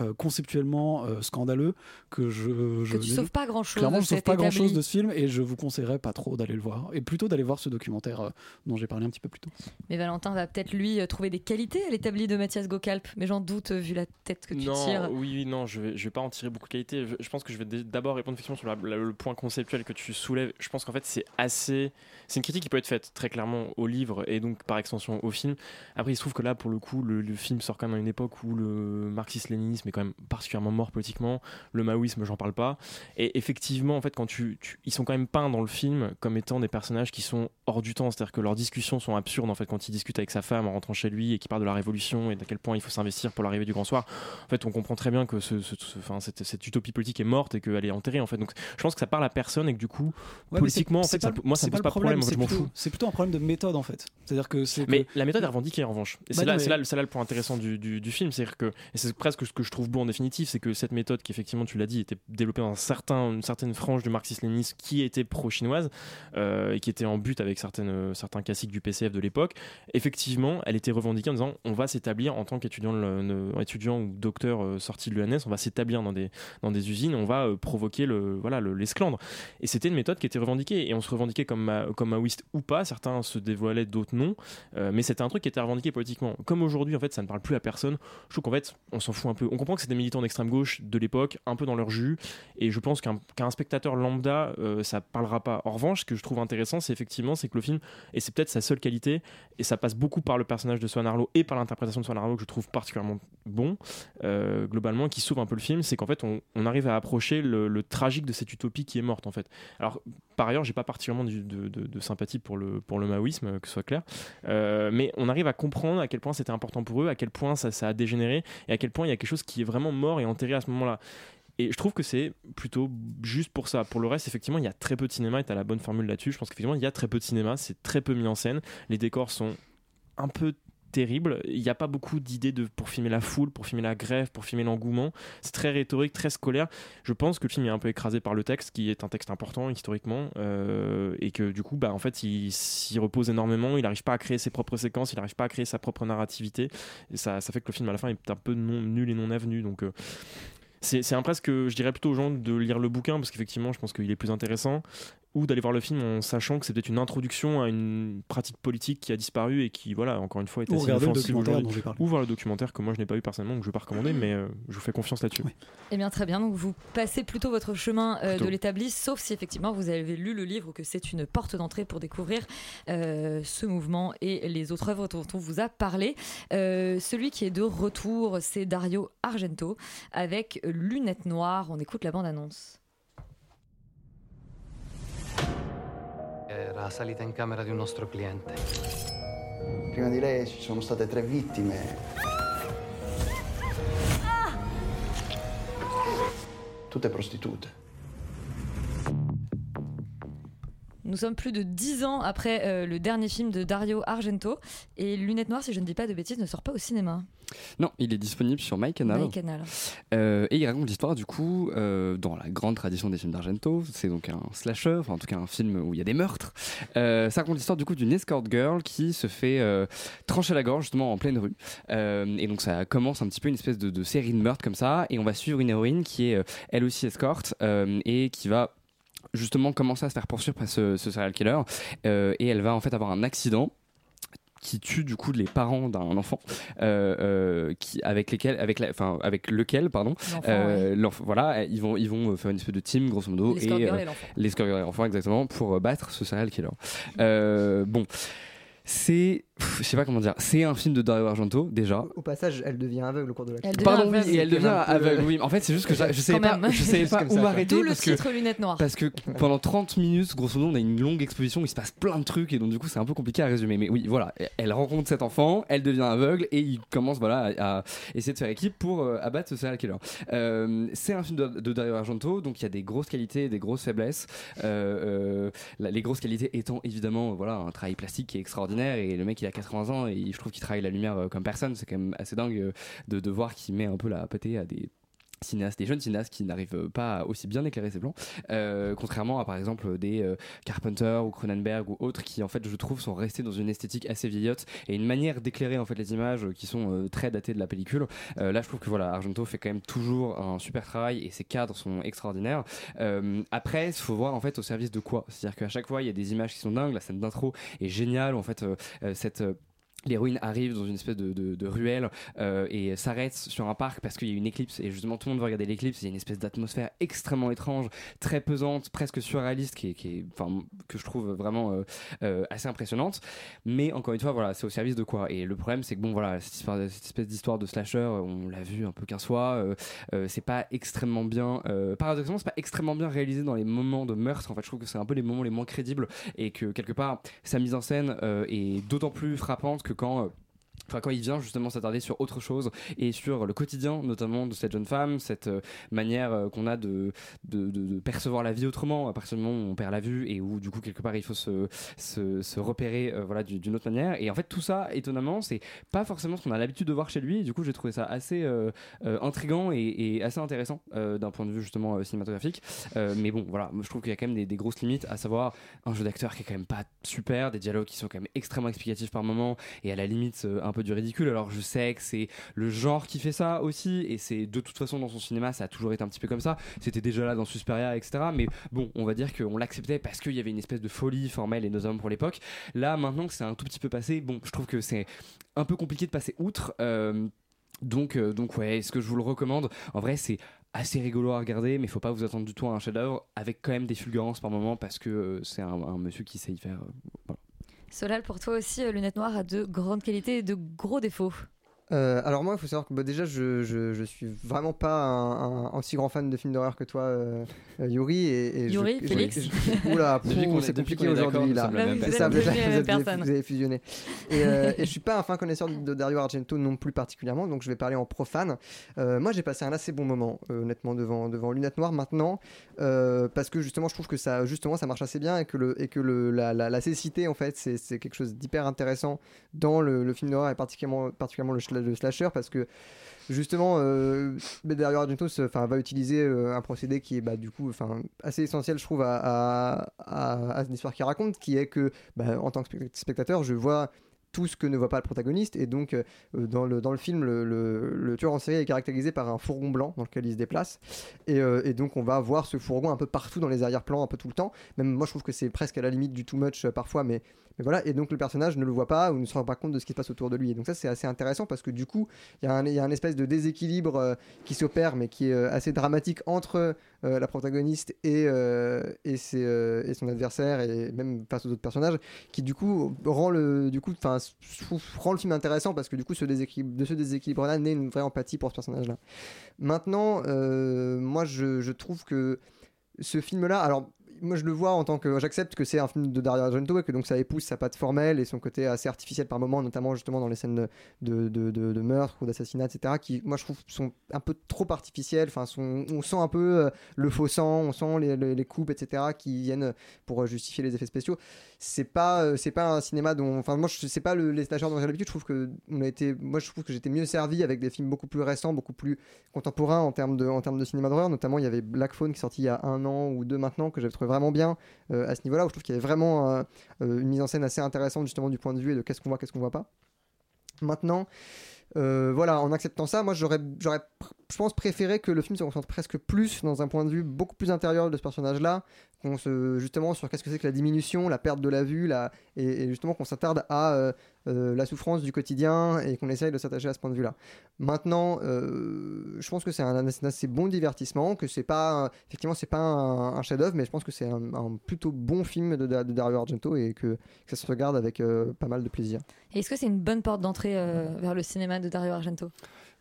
euh, conceptuellement euh, scandaleux que je, je Que tu sauves pas grand-chose Clairement, de je sauve pas grand chose de ce film et je vous conseillerais pas trop d'aller le voir et plutôt d'aller voir ce documentaire euh, dont j'ai parlé un petit peu plus tôt. Mais Valentin va peut-être lui trouver des qualités à l'établi de Mathias Gocalp. Mais j'en doute vu la tête que tu non, tires. oui, non, je vais, vais pas en tirer beaucoup de qualité. Je, pense que je vais d'abord répondre effectivement sur le point conceptuel que tu soulèves. Je pense qu'en fait, c'est assez. C'est une critique qui peut être faite très clairement au livre et donc par extension au film. Après, il se trouve que là, pour le coup, le, film sort quand même à une époque où le marxisme-léninisme est quand même particulièrement mort politiquement. Le maoïsme, j'en parle pas. Et effectivement, en fait, quand tu- ils sont quand même peints dans le film comme étant des personnages qui sont hors du temps. C'est-à-dire que leurs discussions sont absurdes en fait quand il discute avec sa femme en rentrant chez lui et qui parle de la révolution et d'à quel point il faut s'investir pour l'arrivée du grand soir. En fait, on comprend très bien que ce, ce- ce- enfin, cette, cette utopie politique est morte et qu'elle est enterrée en fait. Donc, je pense que ça parle à personne et que du coup, Ouais, politiquement, en fait, ça, moi, ça me pose pas de problème. en fait, c'est je m'en plutôt- fous. C'est plutôt un problème de méthode en fait. C'est-à-dire que. Mais que- la méthode est revendiquée en revanche. Et Bah c'est là, mais- c'est là, c'est là le point intéressant du, du, du film. C'est que, et c'est presque ce que je trouve beau en définitive, c'est que cette méthode qui, effectivement, tu l'as dit, était développée dans un certain, une certaine frange du marxisme-léninisme qui était pro-chinoise euh, et qui était en but avec certaines, euh, certains classiques du PCF de l'époque. Effectivement, elle était revendiquée en disant on va s'établir en tant qu'étudiant étudiant ou docteur euh, sorti de on va s'établir dans des, dans des usines, on va euh, provoquer le, voilà, le- l'esclandre. Et c'était une méthode qui était revendiquée. Et on se revendiquait comme, ma- comme maoïste ou pas. Certains se dévoilaient, d'autres non. Euh, mais c'était un truc qui était revendiqué politiquement. Comme aujourd'hui, en fait, ça ne parle plus à personne. Je trouve qu'en fait, on s'en fout un peu. On comprend que c'est des militants d'extrême gauche de l'époque, un peu dans leur jus. Et je pense qu'un qu'un spectateur lambda, euh, ça parlera pas. En revanche, ce que je trouve intéressant, c'est effectivement, c'est que le film, et c'est peut-être sa seule qualité, et ça passe beaucoup par le personnage de Swan Arlo et par l'interprétation de Swan Arlo que je trouve particulièrement bon, euh, globalement, qui sauve un peu le film, c'est qu'en fait, on, arrive à approcher le, tragique de cette utopie qui est morte, en fait. Alors, par ailleurs, j'ai pas particulièrement de, sympathie pour le, pour le maoïsme, que ce soit clair, Euh, mais on arrive à comprendre à quel point c'était important pour eux, à quel point ça, ça a dégénéré, et à quel point il y a quelque chose qui est vraiment mort et enterré à ce moment-là. Et je trouve que c'est plutôt juste pour ça. Pour le reste, effectivement, il y a très peu de cinéma et tu as la bonne formule là-dessus. Je pense qu'effectivement, il y a très peu de cinéma, c'est très peu mis en scène. Les décors sont un peu terribles. Il n'y a pas beaucoup d'idées de, pour filmer la foule, pour filmer la grève, pour filmer l'engouement. C'est très rhétorique, très scolaire. Je pense que le film est un peu écrasé par le texte, qui est un texte important historiquement, euh, et que du coup, bah, en fait, il s'y repose énormément. Il n'arrive pas à créer ses propres séquences, il n'arrive pas à créer sa propre narrativité. Ça, fait que le film, à la fin, est un peu nul et non avenu. Donc, euh, c'est c'est un presque, je dirais plutôt aux gens de lire le bouquin parce qu'effectivement, je pense qu'il est plus intéressant, ou d'aller voir le film en sachant que c'est peut-être une introduction à une pratique politique qui a disparu et qui, voilà, encore une fois, est assez documentaire aujourd'hui. Ou voir le documentaire que moi je n'ai pas eu personnellement, que je ne vais pas recommander, mais euh, je vous fais confiance là-dessus. Eh bien, très bien. Donc, vous passez plutôt votre chemin euh, de l'établi, sauf si effectivement vous avez lu le livre ou que c'est une porte d'entrée pour découvrir euh, ce mouvement et les autres œuvres dont on vous a parlé. Euh, celui qui est de retour, c'est Dario Argento avec Lunettes Noires. On écoute la bande-annonce. Era salita in camera di un nostro cliente. Prima di lei ci sono state tre vittime. Tutte prostitute. Nous sommes plus de 10 ans après euh, le dernier film de Dario Argento et Lunettes Noires, si je ne dis pas de bêtises, ne sort pas au cinéma. Non, il est disponible sur MyCanal. MyCanal. Euh, et il raconte l'histoire du coup euh, dans la grande tradition des films d'Argento. C'est donc un slasher, enfin en tout cas un film où il y a des meurtres. Euh, ça raconte l'histoire du coup d'une escort girl qui se fait trancher la gorge justement en pleine rue. Et donc ça commence un petit peu une espèce de, de série de meurtres comme ça. Et on va suivre une héroïne qui est elle aussi escorte et qui va justement commencer à se faire poursuivre par ce, ce serial killer. Euh, et elle va en fait avoir un accident qui tue du coup les parents d'un enfant euh, euh, qui avec lesquels avec la, avec lequel pardon euh, voilà ils vont ils vont faire une espèce de team grosso modo L'escort et et l'enfant. l'escort girl et l'enfant exactement pour battre ce serial killer bon c'est je sais pas comment dire c'est un film de Dario Argento déjà Au passage, elle devient aveugle au cours de la Pardon, oui, et elle devient aveugle. Oui, en fait, c'est juste que je savais pas, je savais pas où m'arrêter D'où le parce que titre Lunettes Noires. parce que pendant 30 minutes, grosso modo, on a une longue exposition où il se passe plein de trucs et donc du coup, c'est un peu compliqué à résumer. Mais oui, voilà, elle rencontre cet enfant, elle devient aveugle et il commence voilà à, essayer de faire équipe pour euh, abattre ce serial killer. Euh, c'est un film de, Dario Argento, donc il y a des grosses qualités, et des grosses faiblesses. Euh, euh, les grosses qualités étant évidemment voilà un travail plastique qui est extraordinaire et le mec il a 80 ans et je trouve qu'il travaille la lumière euh, comme personne. C'est quand même assez dingue euh, de, de voir qu'il met un peu la pâtée à des cinéastes, des jeunes cinéastes qui n'arrivent pas aussi bien éclairer ses plans, euh, contrairement à par exemple des euh, Carpenter ou Cronenberg ou autres qui en fait je trouve sont restés dans une esthétique assez vieillotte et une manière d'éclairer en fait les images qui sont euh, très datées de la pellicule. Là je trouve que voilà Argento fait quand même toujours un super travail et ses cadres sont extraordinaires. Après il faut voir en fait au service de quoi, c'est-à-dire qu'à chaque fois il y a des images qui sont dingues, la scène d'intro est géniale en fait cette L'héroïne arrive dans une espèce de, ruelle euh, et s'arrête sur un parc parce qu'il y a une éclipse et justement tout le monde va regarder l'éclipse. Il y a une espèce d'atmosphère extrêmement étrange, très pesante, presque surréaliste, qui est, enfin, que je trouve vraiment euh, euh, assez impressionnante. Mais encore une fois, voilà, c'est au service de quoi? Et le problème, c'est que bon, voilà, cette, espèce d'histoire de slasher, on l'a vu un peu 15 fois. c'est pas extrêmement bien, paradoxalement, c'est pas extrêmement bien réalisé dans les moments de meurtre. En fait, je trouve que c'est un peu les moments les moins crédibles et que quelque part, sa mise en scène est d'autant plus frappante que quand. Quand il vient justement s'attarder sur autre chose et sur le quotidien notamment de cette jeune femme, cette euh, manière euh, qu'on a de, percevoir la vie autrement à partir du moment où on perd la vue et où du coup quelque part il faut se, repérer euh, voilà, du- d'une autre manière. Et en fait tout ça étonnamment c'est pas forcément ce qu'on a l'habitude de voir chez lui. Du coup j'ai trouvé ça assez intrigant et, assez intéressant d'un point de vue justement cinématographique. Mais bon voilà, je trouve qu'il y a quand même des, des grosses limites, à savoir un jeu d'acteur qui est quand même pas super, des dialogues qui sont quand même extrêmement explicatifs par moment et à la limite un peu du ridicule. Alors je sais que c'est le genre qui fait ça aussi et c'est de toute façon dans son cinéma ça a toujours été un petit peu comme ça. C'était déjà là dans Suspiria etc. Mais bon on va dire qu'on l'acceptait parce qu'il y avait une espèce de folie formelle et nos hommes pour l'époque. Là maintenant que c'est un tout petit peu passé, bon je trouve que c'est un peu compliqué de passer outre. Euh, donc, euh, donc ouais, est-ce que je vous le recommande? En vrai, c'est assez rigolo à regarder, mais faut pas vous attendre du tout à un chef-d'œuvre, avec quand même des fulgurances par moment, parce que euh, c'est un, monsieur qui sait y faire. Solal, pour toi aussi, euh, Lunettes Noires a de grandes qualités et de gros défauts. Euh, alors moi, il faut savoir que bah, déjà, je, je, je suis vraiment pas un, un aussi grand fan de films d'horreur que toi, euh, euh, Yuri. Et, et Yuri, je- Félix je- Oula, c'est depuis compliqué aujourd'hui là. même C'est ça, Vous avez fusionné. Et, euh, et je suis pas un fin connaisseur de Dario Argento non plus particulièrement, donc je vais parler en profane. Euh, moi, j'ai passé un assez bon moment, euh, honnêtement, devant devant Lunettes Noires maintenant, euh, parce que justement, je trouve que ça, justement, ça marche assez bien et que le et que le la, la, la cécité en fait, c'est c'est quelque chose d'hyper intéressant dans le, le film d'horreur et particulièrement particulièrement le, le slasher parce que justement euh, Dario Argento se- enfin, va utiliser euh, un procédé qui est bah, du coup assez essentiel je trouve à, à, à, à l'histoire qu'il raconte qui est que bah, en tant que spect- spectateur je vois tout ce que ne voit pas le protagoniste. Et donc euh, dans, le, dans le film le, le- tueur en série est caractérisé par un fourgon blanc dans lequel il se déplace. Et, euh, et donc on va voir ce fourgon un peu partout dans les arrière-plans un peu tout le temps. Même moi je trouve que c'est presque à la limite du too much euh, parfois mais, mais voilà. Et donc le personnage ne le voit pas ou ne se rend pas compte de ce qui se passe autour de lui. Et donc ça c'est assez intéressant parce que du coup il y, y a un espèce de déséquilibre qui s'opère mais qui est assez dramatique entre euh, la protagoniste et, euh, et, euh, et son adversaire et même face aux autres personnages qui du coup rend le du coup rend le film intéressant parce que du coup ce de ce déséquilibre là naît une vraie empathie pour ce personnage là maintenant moi je, je trouve que ce film là alors moi je le vois en tant que j'accepte que c'est un film de Dario Argento et que donc ça épouse sa patte formelle et son côté assez artificiel par moments notamment justement dans les scènes de, de, de, meurtre ou d'assassinat etc qui moi je trouve sont un peu trop artificielles. Enfin sont, on sent un peu euh, le faux sang on sent les, les, coupes etc qui viennent pour euh, justifier les effets spéciaux. C'est pas euh, c'est pas un cinéma dont enfin moi je sais pas le, les slashers dont j'ai l'habitude. Je trouve que on a été moi je trouve que j'étais mieux servi avec des films beaucoup plus récents beaucoup plus contemporains en termes de en termes de cinéma d'horreur. Notamment il y avait Black Phone qui est sorti il y a un an ou deux maintenant que j'avais trouvé vraiment bien euh, à ce niveau là où je trouve qu'il y avait vraiment euh, euh, une mise en scène assez intéressante justement du point de vue et de qu'est-ce qu'on voit qu'est-ce qu'on voit pas. Maintenant voilà, en acceptant ça, moi j'aurais, j'aurais, je pense, préféré que le film se concentre presque plus dans un point de vue beaucoup plus intérieur de ce personnage-là, justement sur qu'est-ce que c'est que la diminution, la perte de la vue, la, et, justement qu'on s'attarde à euh, euh, la souffrance du quotidien et qu'on essaye de s'attacher à ce point de vue-là. Maintenant, euh, je pense que c'est un, assez bon divertissement, que c'est pas, effectivement, c'est pas un, chef-d'œuvre, mais je pense que c'est un, plutôt bon film de, Dario Argento et que, que ça se regarde avec pas mal de plaisir. Est-ce que c'est une bonne porte d'entrée vers le cinéma de Dario Argento?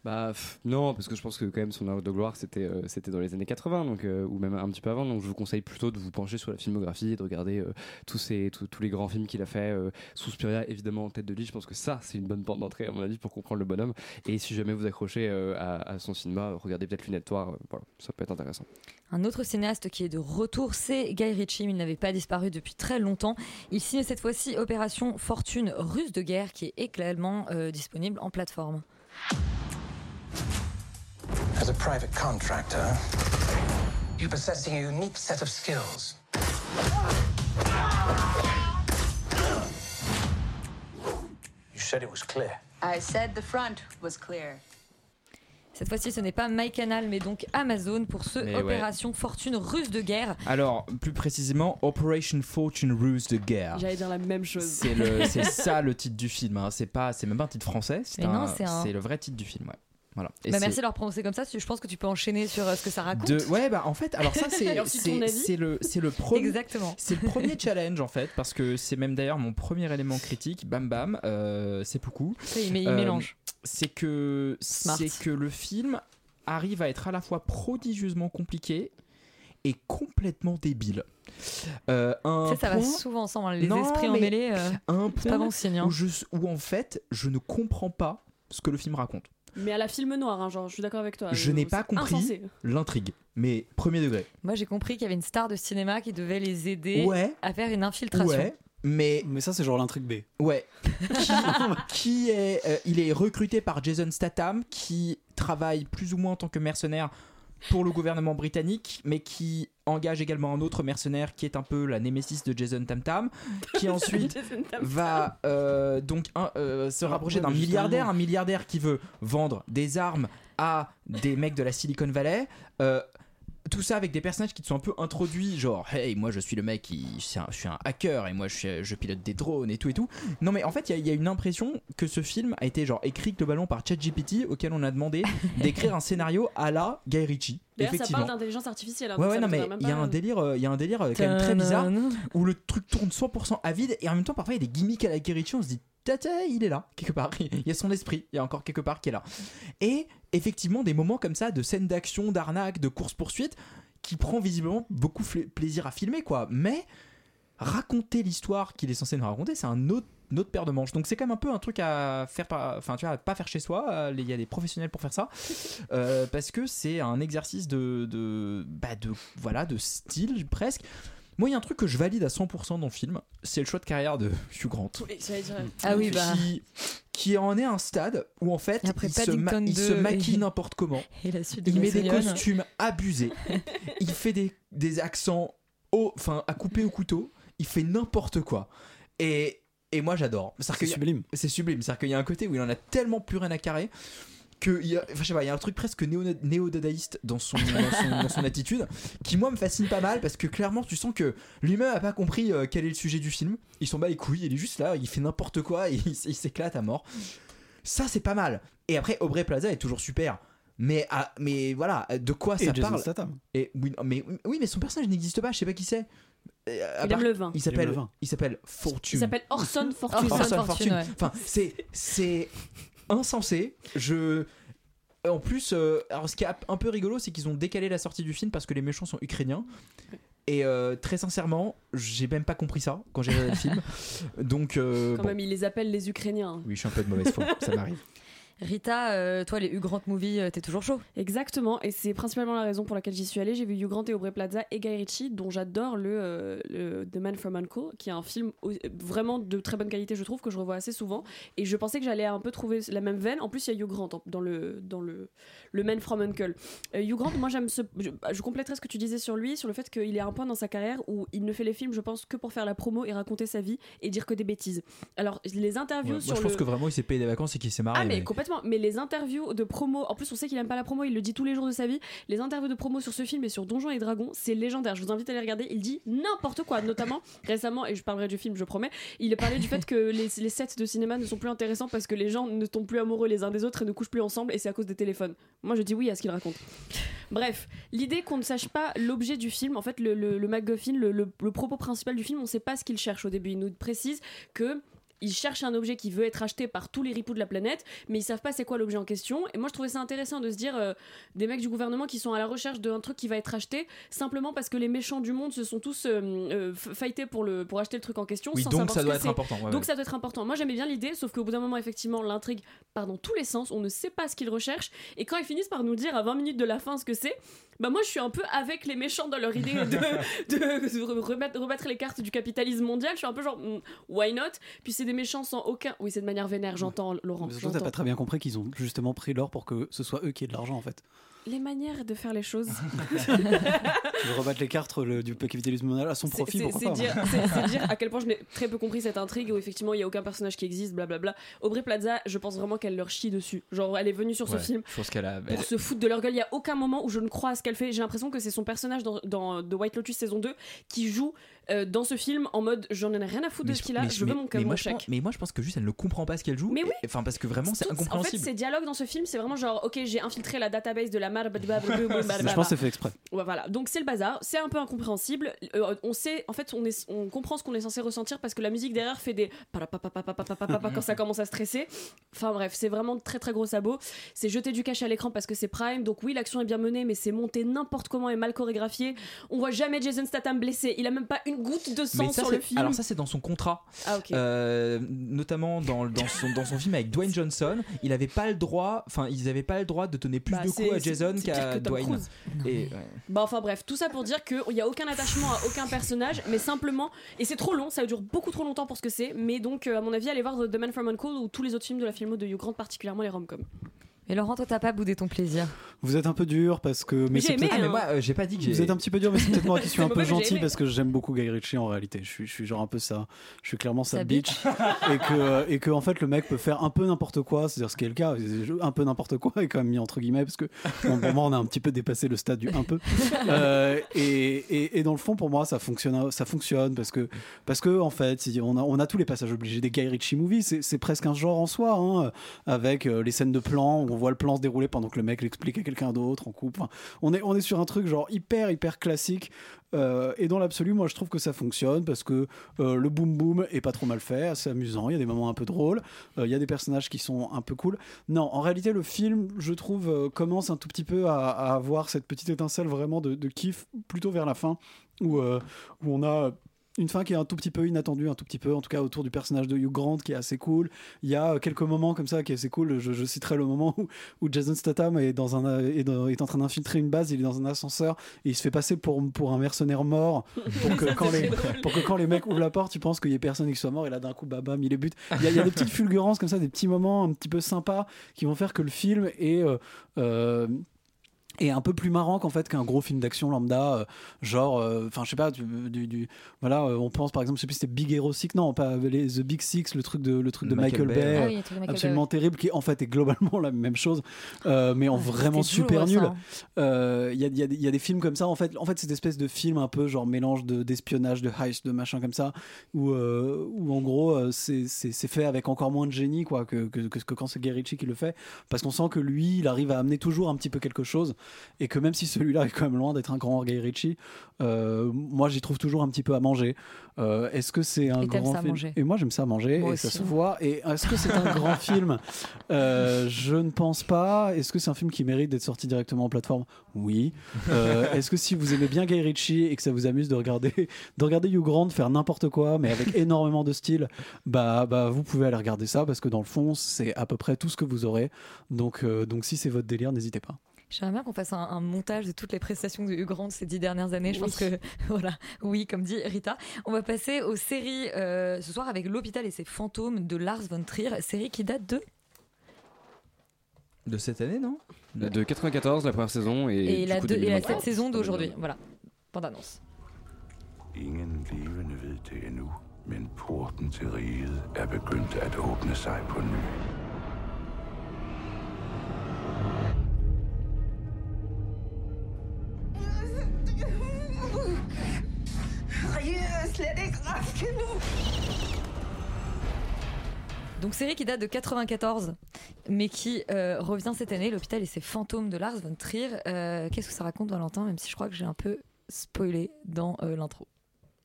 Bah pff, non, parce que je pense que quand même son heure de gloire c'était euh, c'était dans les années 80 donc euh, ou même un petit peu avant donc je vous conseille plutôt de vous pencher sur la filmographie et de regarder euh, tous ces tous, tous les grands films qu'il a fait euh, Suspiria évidemment en tête de liste je pense que ça c'est une bonne porte d'entrée à mon avis pour comprendre le bonhomme et si jamais vous accrochez euh, à, à son cinéma regardez peut-être Lunettes Noires euh, voilà ça peut être intéressant. Un autre cinéaste qui est de retour, c'est Guy Ritchie. Il n'avait pas disparu depuis très longtemps. Il signe cette fois-ci Opération Fortune russe de guerre, qui est également euh, disponible en plateforme. As a private contractor, you possess a unique set of skills. You said it was clear. I said the front was clear. Cette fois-ci, ce n'est pas MyCanal, mais donc Amazon pour ce Mais ouais. Opération Fortune russe de guerre. Alors, plus précisément, Operation Fortune Ruse de guerre. J'allais dire la même chose. C'est ça le titre du film. hein. C'est pas, c'est même pas un titre français. C'est le vrai titre du film. Ouais. Voilà. Et Bah, merci de leur prononcer comme ça. Je pense que tu peux enchaîner sur euh, ce que ça raconte. de... Ouais, bah en fait, alors ça c'est le c'est le premier c'est le premier challenge en fait parce que c'est même d'ailleurs mon premier élément critique. Bam bam, euh, c'est beaucoup. Il il mélange. C'est que c'est que le film arrive à être à la fois prodigieusement compliqué et complètement débile. Euh, un Ça, ça va point- souvent ensemble, hein, les Non, esprits emmêlés. euh, un c'est pas point bon signe. hein. où, je, où en fait je ne comprends pas ce que le film raconte. Mais à la film noir, hein, genre, je suis d'accord avec toi. je euh, n'ai pas c'est compris l'intrigue, mais premier degré. Moi, j'ai compris qu'il y avait une star de cinéma qui devait les aider Ouais. à faire une infiltration. Ouais, mais Mais ça, c'est genre l'intrigue B. Ouais. Qui, qui est, euh, il est recruté par Jason Statham, qui travaille plus ou moins en tant que mercenaire pour le gouvernement britannique, mais qui engage également un autre mercenaire qui est un peu la némésis de Jason Tam qui ensuite va euh, donc un- euh, se rapprocher ouais, d'un milliardaire, un milliardaire qui veut vendre des armes à des mecs de la Silicon Valley. Euh, tout ça avec des personnages qui te sont un peu introduits, genre hey, moi je suis le mec qui je suis un hacker et moi je, suis- je pilote des drones et tout et tout. Non mais en fait il y a- il y, a une impression que ce film a été genre écrit globalement par ChatGPT auquel on a demandé d'écrire un scénario à la Guy Ritchie. D'ailleurs, ça Effectivement. parle d'intelligence artificielle. hein, Ouais, ouais, non, mais même il y a un délire, euh, y a un délire euh, quand même très bizarre où le truc tourne 100% à vide et en même temps parfois il y a des gimmicks à la Guérichi, on se dit tata, il est là quelque part, il y a son esprit, il y a encore quelque part qui est là. Et effectivement des moments comme ça de scènes d'action, d'arnaque, de course poursuite qui prend visiblement beaucoup plaisir à filmer quoi, mais raconter l'histoire qu'il est censé nous raconter, c'est un autre une autre paire de manches. Donc c'est quand même un peu un truc à faire pas enfin tu vois, à pas faire chez soi, Euh, il y a des professionnels pour faire ça Euh, parce que c'est un exercice de de bah de voilà, de style presque. Moi, il y a un truc que je valide à 100% dans le film, c'est le choix de carrière de Hugh Grant. Oui, Ah oui, bah. Qui, qui en est à un stade où en fait, après il, se, ma- Paddington il se 2 maquille et- n'importe comment. Et la suite de Il met des costumes abusés. il fait des, des accents au, enfin, à couper au couteau. Il fait n'importe quoi. Et, et moi, j'adore. C'est-à-dire C'est qu'il y a- sublime. C'est sublime. C'est-à-dire qu'il y a un côté où il en a tellement plus rien à carrer que il y a, enfin, je sais pas, il y a un truc presque néo- néo-dadaïste dans son, dans, son, dans son attitude qui moi me fascine pas mal parce que clairement tu sens que lui-même a pas compris euh, quel est le sujet du film il s'en bat les couilles il est juste là il fait n'importe quoi et il, s'éclate à mort ça c'est pas mal et après Aubrey Plaza est toujours super mais, ah, mais voilà de quoi Et ça Jason parle Statham. et oui, mais, oui mais son personnage n'existe pas je sais pas qui c'est Euh, à Il aime le vin. il s'appelle il Fortune Il s'appelle Orson Fortune. Orson Orson Fortune, Fortune. ouais. Enfin, c'est c'est insensé. Je en plus, euh, alors ce qui est un peu rigolo, c'est qu'ils ont décalé la sortie du film parce que les méchants sont ukrainiens. Et euh, très sincèrement, j'ai même pas compris ça quand j'ai regardé le film. Donc, euh, Quand bon. même, il les appelle les Ukrainiens. oui, je suis un peu de mauvaise foi, ça m'arrive. Rita, euh, toi, les Hugh Grant Movie, euh, t'es toujours chaud. Exactement, et c'est principalement la raison pour laquelle j'y suis allée. J'ai vu Hugh Grant et Aubrey Plaza et Guy Ritchie, dont j'adore le, euh, le The Man from Uncle, qui est un film vraiment de très bonne qualité, je trouve, que je revois assez souvent. Et je pensais que j'allais un peu trouver la même veine. En plus, il y a Hugh Grant en- dans le, dans le, le Man from Uncle. Euh, Hugh Grant, moi j'aime ce. Je, je compléterai ce que tu disais sur lui, sur le fait qu'il est à un point dans sa carrière où il ne fait les films, je pense, que pour faire la promo et raconter sa vie et dire que des bêtises. Alors, les interviews Ouais, sur moi, je pense le. que vraiment, il s'est payé des vacances et qu'il s'est marré. Ah mais mais- mais les interviews de promo, en plus on sait qu'il aime pas la promo, il le dit tous les jours de sa vie, les interviews de promo sur ce film et sur Donjons et Dragons, c'est légendaire, je vous invite à les regarder, il dit n'importe quoi, notamment récemment, et je parlerai du film, je promets, il parlait du fait que les, sets de cinéma ne sont plus intéressants parce que les gens ne tombent plus amoureux les uns des autres et ne couchent plus ensemble et c'est à cause des téléphones. Moi je dis oui à ce qu'il raconte. Bref, l'idée qu'on ne sache pas l'objet du film, en fait le, MacGuffin, le, le- propos principal du film, on sait pas ce qu'il cherche au début, il nous précise que il cherche un objet qui veut être acheté par tous les ripoux de la planète, mais ils savent pas c'est quoi l'objet en question. Et moi, je trouvais ça intéressant de se dire euh, des mecs du gouvernement qui sont à la recherche d'un truc qui va être acheté simplement parce que les méchants du monde se sont tous euh, euh, fightés pour, le, pour acheter le truc en question. Oui, sans donc savoir ça doit être important, ouais, donc ouais. ça doit être important. Moi, j'aimais bien l'idée, sauf qu'au bout d'un moment, effectivement, l'intrigue part dans tous les sens. On ne sait pas ce qu'ils recherchent. Et quand ils finissent par nous dire à 20 minutes de la fin ce que c'est, bah moi, je suis un peu avec les méchants dans leur idée de, de, de remettre, remettre les cartes du capitalisme mondial. Je suis un peu genre, hmm, why not? Puis c'est des méchants sans aucun. Oui, c'est de manière vénère, j'entends, Laurent. Mais surtout, t'as pas très bien compris qu'ils ont justement pris l'or pour que ce soit eux qui aient de l'argent en fait. Les manières de faire les choses. Tu veux rebattre les cartes le- du capitalisme mondial à son profit, c'est- pourquoi c'est pas dire, c'est- c'est dire à quel point je n'ai très peu compris cette intrigue où effectivement il y a aucun personnage qui existe, blablabla. Aubrey Plaza, je pense vraiment qu'elle leur chie dessus. Genre, elle est venue sur ce film Je pense qu'elle a. pour se foutre de leur gueule. Il y a aucun moment où je ne crois à ce qu'elle fait. J'ai l'impression que c'est son personnage dans, dans The White Lotus saison 2 qui joue euh, dans ce film en mode j'en ai rien à foutre de ce qu'il a, mais- je veux mais- mon, mais moi, je pense, mais moi je pense que juste elle ne comprend pas ce qu'elle joue. Mais oui. Enfin parce que vraiment c'est Toutes- En fait, incompréhensible. ces dialogues dans ce film, c'est vraiment genre, ok, j'ai infiltré la database de la. Je pense que c'est fait exprès. Voilà, donc c'est le bazar, c'est un peu incompréhensible. Euh, on sait, en fait, on, comprend ce qu'on est censé ressentir parce que la musique derrière fait des quand ça commence à stresser. Enfin bref, c'est vraiment très très gros sabots. C'est jeter du cash à l'écran parce que c'est Prime, donc oui, l'action est bien menée, mais c'est monté n'importe comment et mal chorégraphié. On voit jamais Jason Statham blessé, il a même pas une goutte de sang sur le film. Alors ça, c'est dans son contrat. Ah, okay. Euh, notamment dans, son, film avec Dwayne Johnson, il avait pas le droit, enfin, ils avaient pas le droit de donner plus bah, de coups à Jason c'est pire qu'à Dwayne. Et ouais. Bah enfin bref, tout ça pour dire qu'il n'y a aucun attachement à aucun personnage, mais simplement, et c'est trop long, ça dure beaucoup trop longtemps pour ce que c'est, mais donc euh, à mon avis allez voir The Man from Uncle ou tous les autres films de la filmo de Hugh Grant, particulièrement les rom-coms. Mais Laurent, toi, t'as pas boudé ton plaisir. Vous êtes un peu dur parce que. Mais j'ai aimé, peut-être- hein. Ah, mais moi, euh, j'ai pas dit que j'ai- Vous êtes un petit peu dur, mais c'est peut-être moi qui suis un peu gentil parce que j'aime beaucoup Guy Ritchie en réalité. Je suis, je suis genre un peu ça. Je suis clairement sa Sa bitch. et, que, et que, en fait, le mec peut faire un peu n'importe quoi. C'est-à-dire ce qui est le cas. Un peu n'importe quoi est quand même mis entre guillemets parce que bon, pour moi, on a un petit peu dépassé le stade du un peu. Euh, et, et, et dans le fond, pour moi, ça fonctionne, ça fonctionne parce que, parce que en fait, on a, on a tous les passages obligés des Guy Ritchie movies. C'est c'est presque un genre en soi, hein, avec euh, les scènes de plan où on voit le plan se dérouler pendant que le mec l'explique à quelqu'un d'autre couple. Enfin, on est, on est sur un truc genre hyper, hyper classique. Euh, et dans l'absolu, moi, je trouve que ça fonctionne parce que euh, le boom boom est pas trop mal fait, c'est amusant. Il y a des moments un peu drôles, euh, il y a des personnages qui sont un peu cool. Non, en réalité, le film, je trouve, commence un tout petit peu à, avoir cette petite étincelle vraiment de, de kiff plutôt vers la fin où, où on a une fin qui est un tout petit peu inattendue, un tout petit peu, en tout cas autour du personnage de Hugh Grant qui est assez cool. Il y a quelques moments comme ça qui est assez cool. Je, je citerai le moment où, où Jason Statham est, dans un, est, dans- est en train d'infiltrer une base, il est dans un ascenseur et il se fait passer pour, pour un mercenaire mort pour que, Ça, quand les, très drôle. pour que quand les mecs ouvrent la porte, tu penses qu'il y ait personne qui soit mort et là d'un coup, bah, bam, il les bute. Il y, a, il y a des petites fulgurances comme ça, des petits moments un petit peu sympas qui vont faire que le film est. euh, euh, est un peu plus marrant qu'en fait qu'un gros film d'action lambda euh, genre euh, enfin je sais pas du, du- du- voilà euh, on pense par exemple je sais plus si c'était Big Hero Six non pas les The Big Six le truc de le truc de Michael Michael, Bay. Ah oui, Michael absolument Bay, terrible qui en fait est globalement la même chose euh, mais en Ouais, vraiment super nul. il y, a, il y a des- il y a des films comme ça en fait en fait cette espèce de film un peu genre mélange de d'espionnage de heist de machin comme ça où, euh, où en gros c'est fait avec encore moins de génie quoi que, que, que, que quand c'est Guy Ritchie qui le fait parce qu'on sent que lui il arrive à amener toujours un petit peu quelque chose et que même si celui-là est quand même loin d'être un grand Guy Ritchie euh, moi j'y trouve toujours un petit peu à manger. Euh, est-ce que c'est un Et grand ça film manger. et moi j'aime ça manger Moi et ça se voit. Et est-ce que c'est un grand film? Euh, je ne pense pas. Est-ce que c'est un film qui mérite d'être sorti directement en plateforme oui. Est-ce que si vous aimez bien Guy Ritchie et que ça vous amuse de regarder de regarder Hugh Grant faire n'importe quoi mais avec énormément de style bah bah vous pouvez aller regarder ça parce que dans le fond c'est à peu près tout ce que vous aurez. Donc donc si c'est votre délire n'hésitez pas J'aimerais bien qu'on fasse un, un montage de toutes les prestations de Hugh Grant ces dix dernières années. Je Oui. pense que, voilà, oui, comme dit Rita. On va passer aux séries euh, ce soir avec L'Hôpital et ses fantômes de Lars von Trier, série qui date de? De cette année, non? De 94, la première saison, et, Et, du la, coup, deux- et la 2024. cette saison d'aujourd'hui. Voilà, bande annonce. Ingen levende ved det endnu, men porten til riget er begyndt at åbne sig på ny. Donc série qui date de 94, mais qui euh, revient cette année, L'Hôpital et ses fantômes de Lars von Trier. Euh, Qu'est-ce que ça raconte Valentin, même si je crois que j'ai un peu spoilé dans euh, l'intro?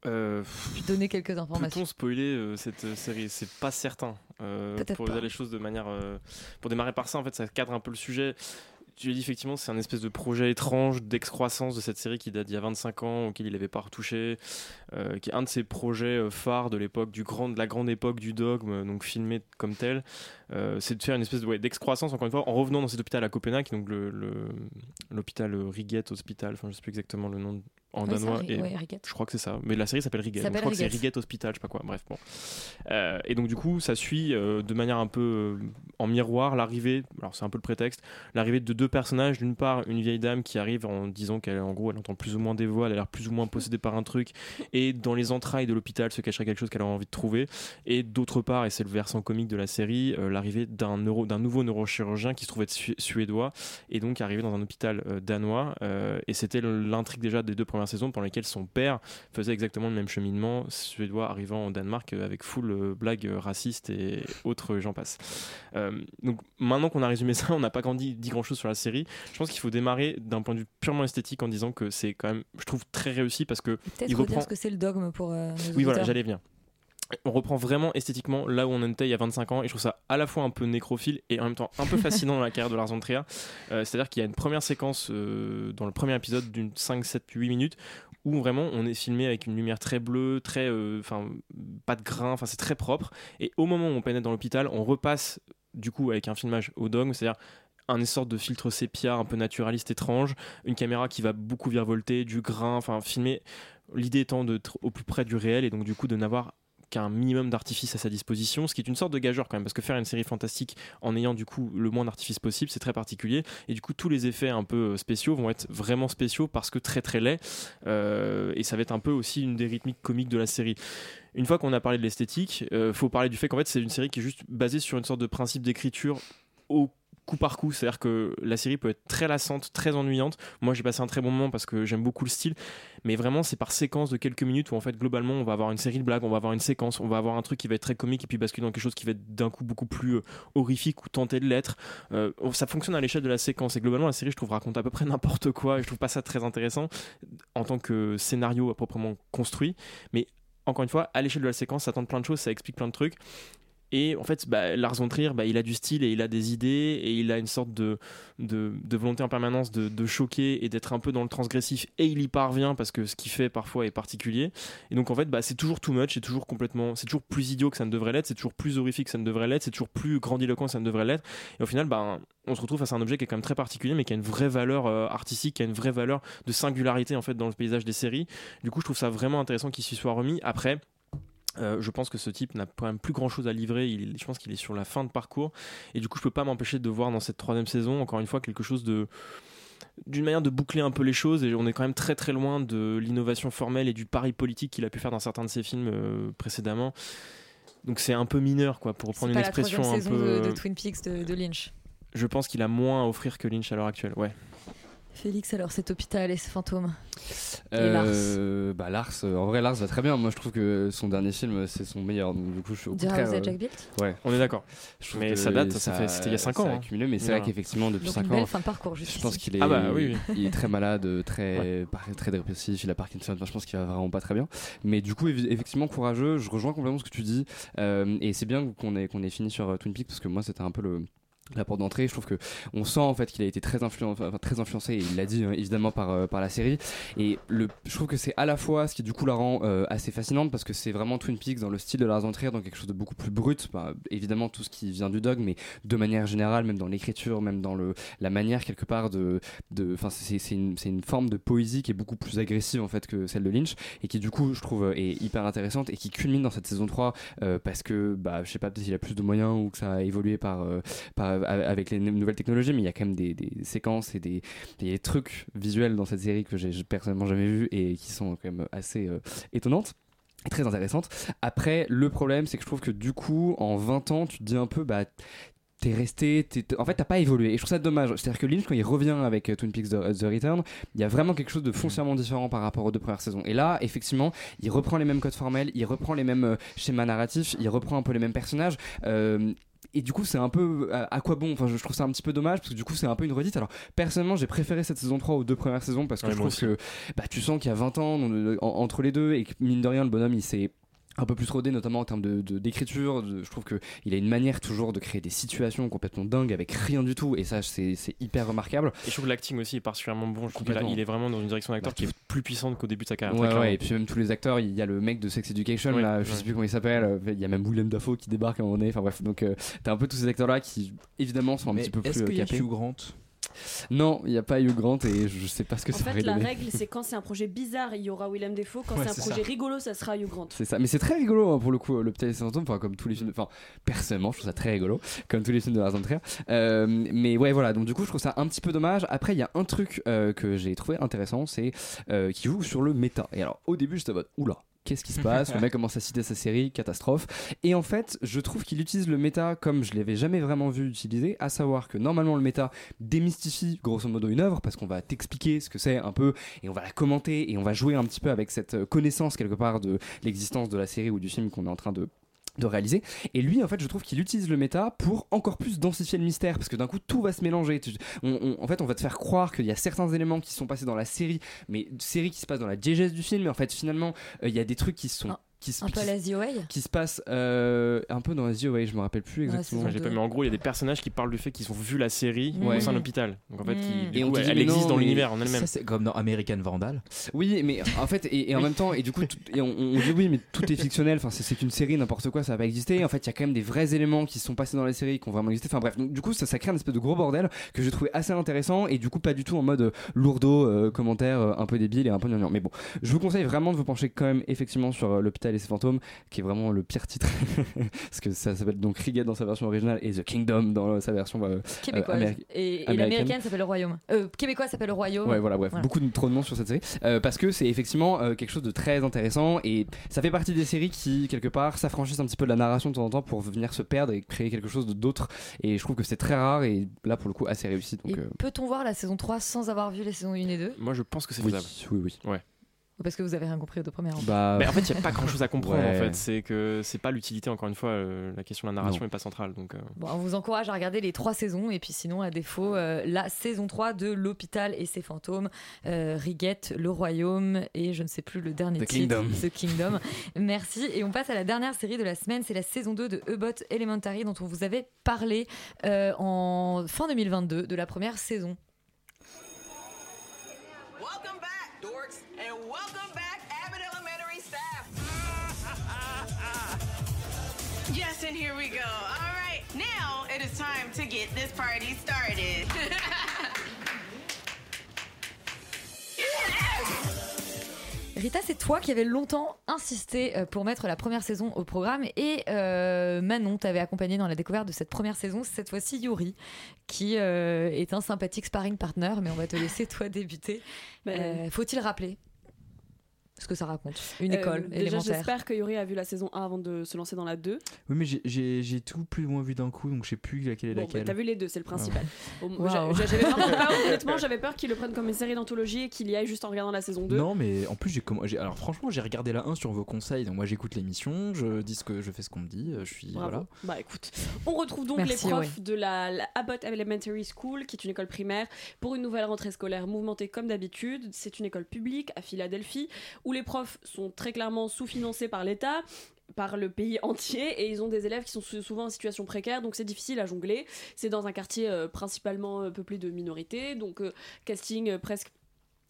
Euh, Je vais donner quelques informations. Peut-on spoiler euh, cette euh, série? C'est pas certain. Euh, pour dire les choses de manière. euh, pour démarrer par ça, en fait, ça cadre un peu le sujet. Tu l'as dit, effectivement, c'est un espèce de projet étrange d'excroissance de cette série qui date d'il y a 25 ans, auquel il n'avait pas retouché, euh, qui est un de ses projets euh, phares de l'époque, du grand, de la grande époque du dogme, euh, donc filmé comme tel. C'est de faire une espèce de, d'excroissance, encore une fois, en revenant dans cet hôpital à Copenhague, donc le, le- l'hôpital euh, Riget Hospital, enfin, je sais plus exactement le nom en Ouais, danois. et ouais, Riget. Je crois que c'est ça, mais la série s'appelle Riget. Je crois que c'est Riget. Riget Hospital, je sais pas quoi, bref, bon. Euh, et donc, du coup, ça suit euh, de manière un peu euh, en miroir l'arrivée, alors c'est un peu le prétexte, l'arrivée de deux personnages. D'une part, une vieille dame qui arrive en disant qu'elle, en gros, elle entend plus ou moins des voix, elle a l'air plus ou moins possédée par un truc, et dans les entrailles de l'hôpital se cacherait quelque chose qu'elle a envie de trouver. Et d'autre part, et c'est le versant comique de la série, l'arrivée d'un neuro, d'un nouveau neurochirurgien qui se trouvait être su- suédois et donc arrivé dans un hôpital danois. Et c'était l'intrigue déjà des deux premières saisons pendant lesquelles son père faisait exactement le même cheminement, suédois arrivant au Danemark euh, avec full euh, blagues euh, racistes et autres, j'en passe. Euh, donc maintenant qu'on a résumé ça, on n'a pas grand dit, grand chose sur la série. Je pense qu'il faut démarrer d'un point de vue purement esthétique en disant que c'est quand même, je trouve, très réussi parce que Peut-être il reprend. ce que c'est le dogme pour euh, Oui, voilà, j'allais venir. On reprend vraiment esthétiquement là où on en était il y a 25 ans et je trouve ça à la fois un peu nécrophile et en même temps un peu fascinant dans la carrière de Lars von Trier. Euh, C'est-à-dire qu'il y a une première séquence euh, dans le premier épisode d'une 5, 7, 8 minutes où vraiment on est filmé avec une lumière très bleue, très, euh, enfin pas de grain, enfin c'est très propre. Et au moment où on pénètre dans l'hôpital, on repasse du coup avec un filmage au dogme, c'est-à-dire un sorte de filtre sépia un peu naturaliste étrange, une caméra qui va beaucoup virevolter, du grain, enfin filmer. L'idée étant d'être au plus près du réel et donc du coup de n'avoir qu'un minimum d'artifice à sa disposition, ce qui est une sorte de gageur quand même, parce que faire une série fantastique en ayant du coup le moins d'artifice possible, c'est très particulier, et du coup tous les effets un peu euh, spéciaux vont être vraiment spéciaux parce que très très laids, euh, et ça va être un peu aussi une des rythmiques comiques de la série. Une fois qu'on a parlé de l'esthétique, euh, faut parler du fait qu'en fait c'est une série qui est juste basée sur une sorte de principe d'écriture au coup par coup, c'est-à-dire que la série peut être très lassante, très ennuyante. Moi, j'ai passé un très bon moment parce que j'aime beaucoup le style, mais vraiment, c'est par séquence de quelques minutes où en fait, globalement, on va avoir une série de blagues, on va avoir une séquence, on va avoir un truc qui va être très comique et puis basculer dans quelque chose qui va être d'un coup beaucoup plus euh, horrifique ou tenter de l'être. Euh, ça fonctionne à l'échelle de la séquence et globalement, la série, je trouve, raconte à peu près n'importe quoi et je trouve pas ça très intéressant en tant que scénario à proprement construit, mais encore une fois, à l'échelle de la séquence, ça tente plein de choses, ça explique plein de trucs. Et en fait, bah, Lars von Trier, bah, il a du style et il a des idées et il a une sorte de, volonté en permanence de, de choquer et d'être un peu dans le transgressif et il y parvient parce que ce qu'il fait parfois est particulier. Et donc en fait, bah, c'est toujours too much, c'est toujours complètement, c'est toujours plus idiot que ça ne devrait l'être, c'est toujours plus horrifique que ça ne devrait l'être, c'est toujours plus grandiloquent que ça ne devrait l'être. Et au final, bah, on se retrouve face à un objet qui est quand même très particulier, mais qui a une vraie valeur euh, artistique, qui a une vraie valeur de singularité en fait dans le paysage des séries. Du coup, je trouve ça vraiment intéressant qu'il s'y soit remis. Après. Euh, je pense que ce type n'a quand même plus grand chose à livrer. Il, je pense qu'il est sur la fin de parcours. Et du coup, je peux pas m'empêcher de voir dans cette troisième saison, encore une fois, quelque chose de d'une manière de boucler un peu les choses et on est quand même très très loin de l'innovation formelle et du pari politique qu'il a pu faire dans certains de ses films euh, précédemment donc c'est un peu mineur quoi pour reprendre pas une la troisième expression un saison peu de, de Twin Peaks de, de Lynch. je pense qu'il a moins à offrir que Lynch à l'heure actuelle ouais Félix, alors cet hôpital et ce fantôme. Et Lars. Euh, bah Lars, euh, en vrai Lars va très bien. Moi je trouve que son dernier film c'est son meilleur. Donc, du coup je suis au contraire. Euh, Jack Built Ouais. On est d'accord. Je Mais ça date, ça fait- c'était il y a cinq ça ans, a hein. accumulé, mais c'est vrai qu'effectivement depuis Donc 5 une ans. belle fin de parcours Je jusqu'ici. pense qu'il est, Ah bah oui, oui. il est très malade, très, très dépressif, il a Parkinson. Enfin, je pense qu'il va vraiment pas très bien. Mais du coup, effectivement, courageux. Je rejoins complètement ce que tu dis. Euh, et c'est bien qu'on ait, qu'on ait fini sur Twin Peaks parce que moi, c'était un peu le la porte d'entrée. Je trouve que on sent en fait qu'il a été très, influencé et il l'a dit hein, évidemment par, euh, par la série. Et je trouve que c'est à la fois ce qui du coup la rend euh, assez fascinante parce que c'est vraiment Twin Peaks dans le style de Lars von Trier dans quelque chose de beaucoup plus brut. Évidemment tout ce qui vient du dog mais de manière générale même dans l'écriture même dans la manière quelque part de enfin c'est une, forme de poésie qui est beaucoup plus agressive en fait que celle de Lynch et qui du coup je trouve euh, est hyper intéressante et qui culmine dans cette saison 3 euh, parce que bah je sais pas peut-être qu'il a plus de moyens ou que ça a évolué par avec les nou- nouvelles technologies mais il y a quand même des, séquences et des, trucs visuels dans cette série que j'ai personnellement jamais vu et qui sont quand même assez euh, étonnantes très intéressantes après le problème c'est que je trouve que du coup en 20 ans tu te dis un peu bah t'es resté, t'es- en fait t'as pas évolué et je trouve ça dommage. C'est-à-dire que Lynch quand il revient avec euh, Twin Peaks The, The Return, il y a vraiment quelque chose de foncièrement différent par rapport aux deux premières saisons. Et là, effectivement, il reprend les mêmes codes formels, il reprend les mêmes euh, schémas narratifs, il reprend un peu les mêmes personnages. euh, et du coup, c'est un peu à, à quoi bon? Enfin, je, je trouve ça un petit peu dommage parce que du coup, c'est un peu une redite. Alors, personnellement, j'ai préféré cette saison 3 aux deux premières saisons parce que Ouais, je trouve que bah, tu sens qu'il y a 20 ans en- en- entre les deux et que mine de rien, le bonhomme il s'est un peu plus rodé notamment en termes de de- d'écriture de, je trouve que il a une manière toujours de créer des situations complètement dingues avec rien du tout et ça c'est c'est hyper remarquable. Et je trouve que l'acting aussi est particulièrement bon je qu'il Complètement. il est vraiment dans une direction d'acteur Bah, qui est plus puissante qu'au début de sa carrière. Ouais, ouais, et puis même tous les acteurs, il y a le mec de Sex Education, Ouais, là, je sais plus comment il s'appelle, euh, il y a même William Dafoe qui débarque à un moment donné, enfin bref, donc euh, t'as un peu tous ces acteurs-là qui évidemment sont un Mais petit peu est-ce plus euh, qu'il y a. Hugh Grant? Non, il n'y a pas Hugh Grant et je sais pas ce que En ça fait, la règle, c'est quand c'est un projet bizarre, il y aura Willem Dafoe. Quand Ouais, c'est un projet ça. rigolo, ça sera Hugh Grant. C'est ça, mais c'est très rigolo hein, pour le coup, l'hôpital des fantômes, enfin comme tous les films, enfin personnellement je trouve ça très rigolo, comme tous les films de Lars von Trier. Euh, mais ouais voilà, donc du coup je trouve ça un petit peu dommage. Après il y a un truc euh, que j'ai trouvé intéressant, c'est euh, qui joue sur le méta. Et alors au début j'étais en mode oula. Qu'est-ce qui se passe Le mec commence à citer sa série, catastrophe. Et en fait, je trouve qu'il utilise le méta comme je l'avais jamais vraiment vu utiliser, à savoir que normalement le méta démystifie grosso modo une œuvre parce qu'on va t'expliquer ce que c'est un peu et on va la commenter et on va jouer un petit peu avec cette connaissance quelque part de l'existence de la série ou du film qu'on est en train de de réaliser. Et lui en fait je trouve qu'il utilise le méta pour encore plus densifier le mystère parce que d'un coup tout va se mélanger. En fait on va te faire croire qu'il y a certains éléments qui sont passés dans la série mais série qui se passe dans la diégèse du film mais en fait finalement euh, il y a des trucs qui sont qui se, Un peu à qui- la The Away qui se passent euh, un peu dans la The Away je me rappelle plus exactement Ouais, j'ai pas- mais en gros, il y a des personnages qui parlent du fait qu'ils ont vu la série Ouais. au sein de l'hôpital. Donc en fait, qui, Et on coup, dit, elle existe non, dans l'univers en elle-même. C'est comme dans American Vandal. Oui, mais en fait, et, et en même temps, et du coup, tout- et on, on dit oui, mais tout est fictionnel. Enfin, c'est- une série, n'importe quoi, ça va pas exister. En fait, il y a quand même des vrais éléments qui sont passés dans la série, qui ont vraiment existé. Enfin bref, donc, du coup, ça, ça crée un espèce de gros bordel que j'ai trouvé assez intéressant et du coup pas du tout en mode euh, lourdeau, euh, commentaire euh, un peu débile et un peu gnangnan. Mais bon, je vous conseille vraiment de vous pencher quand même effectivement sur euh, et ses fantômes, qui est vraiment le pire titre, parce que ça s'appelle donc Riget dans sa version originale et The Kingdom dans sa version euh, Québécoise. euh, améri- et et américaine. l'américaine s'appelle le Royaume. Euh, québécois s'appelle le Royaume. Ouais, voilà, bref, beaucoup de trop de noms sur cette série. Euh, parce que c'est effectivement euh, quelque chose de très intéressant et ça fait partie des séries qui, quelque part, s'affranchissent un petit peu de la narration de temps en temps pour venir se perdre et créer quelque chose de- d'autre. Et je trouve que c'est très rare et là, pour le coup, assez réussi. Donc, Et euh, peut-on voir la saison 3 sans avoir vu les saisons 1 et 2 Moi, je pense que c'est oui, faisable. oui, oui. Ouais. Parce que vous avez rien compris aux deux premières. Bah, Mais en fait, il n'y a pas grand chose à comprendre. Ouais. En fait, c'est que c'est pas l'utilité. Encore une fois, euh, la question de la narration n'est pas centrale. Donc, euh, Bon, on vous encourage à regarder les trois saisons et puis sinon, à défaut, euh, la saison 3 de L'Hôpital et ses fantômes, euh, Riguette, Le Royaume et je ne sais plus le dernier The titre, Kingdom. The Kingdom. Merci. Et on passe à la dernière série de la semaine, c'est la saison 2 de Ebot Elementary dont on vous avait parlé euh, en fin 2022 de la première saison. Time to get this party started. Rita, c'est toi qui avais longtemps insisté euh, pour mettre la première saison au programme et euh, Manon t'avait accompagné dans la découverte de cette première saison, cette fois-ci Yuri, qui euh, est un sympathique sparring partner, mais on va te laisser toi débuter. Euh, Faut-il rappeler ce que ça raconte Une Euh, école déjà, élémentaire. j'espère que Yuri a vu la saison 1 avant de se lancer dans la 2. Oui, mais j'ai- j'ai j'ai tout plus ou moins vu d'un coup, donc je sais plus laquelle est Bon, laquelle. bah, t'as vu les deux, c'est le principal. Wow. J'avais vraiment peur, honnêtement, j'avais peur qu'ils le prennent comme une série d'anthologie et qu'il y aille juste en regardant la saison 2. Non, mais en plus, j'ai comm- j'ai- alors franchement, j'ai regardé la 1 sur vos conseils. Donc moi, j'écoute l'émission, je dis ce que je fais ce qu'on me dit, euh, je suis Bravo. voilà. Bah écoute, on retrouve donc Merci, les profs ouais. de la, la Abbott Elementary School, qui est une école primaire, pour une nouvelle rentrée scolaire mouvementée comme d'habitude. C'est une école publique à Philadelphie, où les profs sont très clairement sous-financés par l'État par le pays entier et ils ont des élèves qui sont sou- souvent en situation précaire donc c'est difficile à jongler c'est dans un quartier euh, principalement euh, peuplé de minorités donc euh, casting presque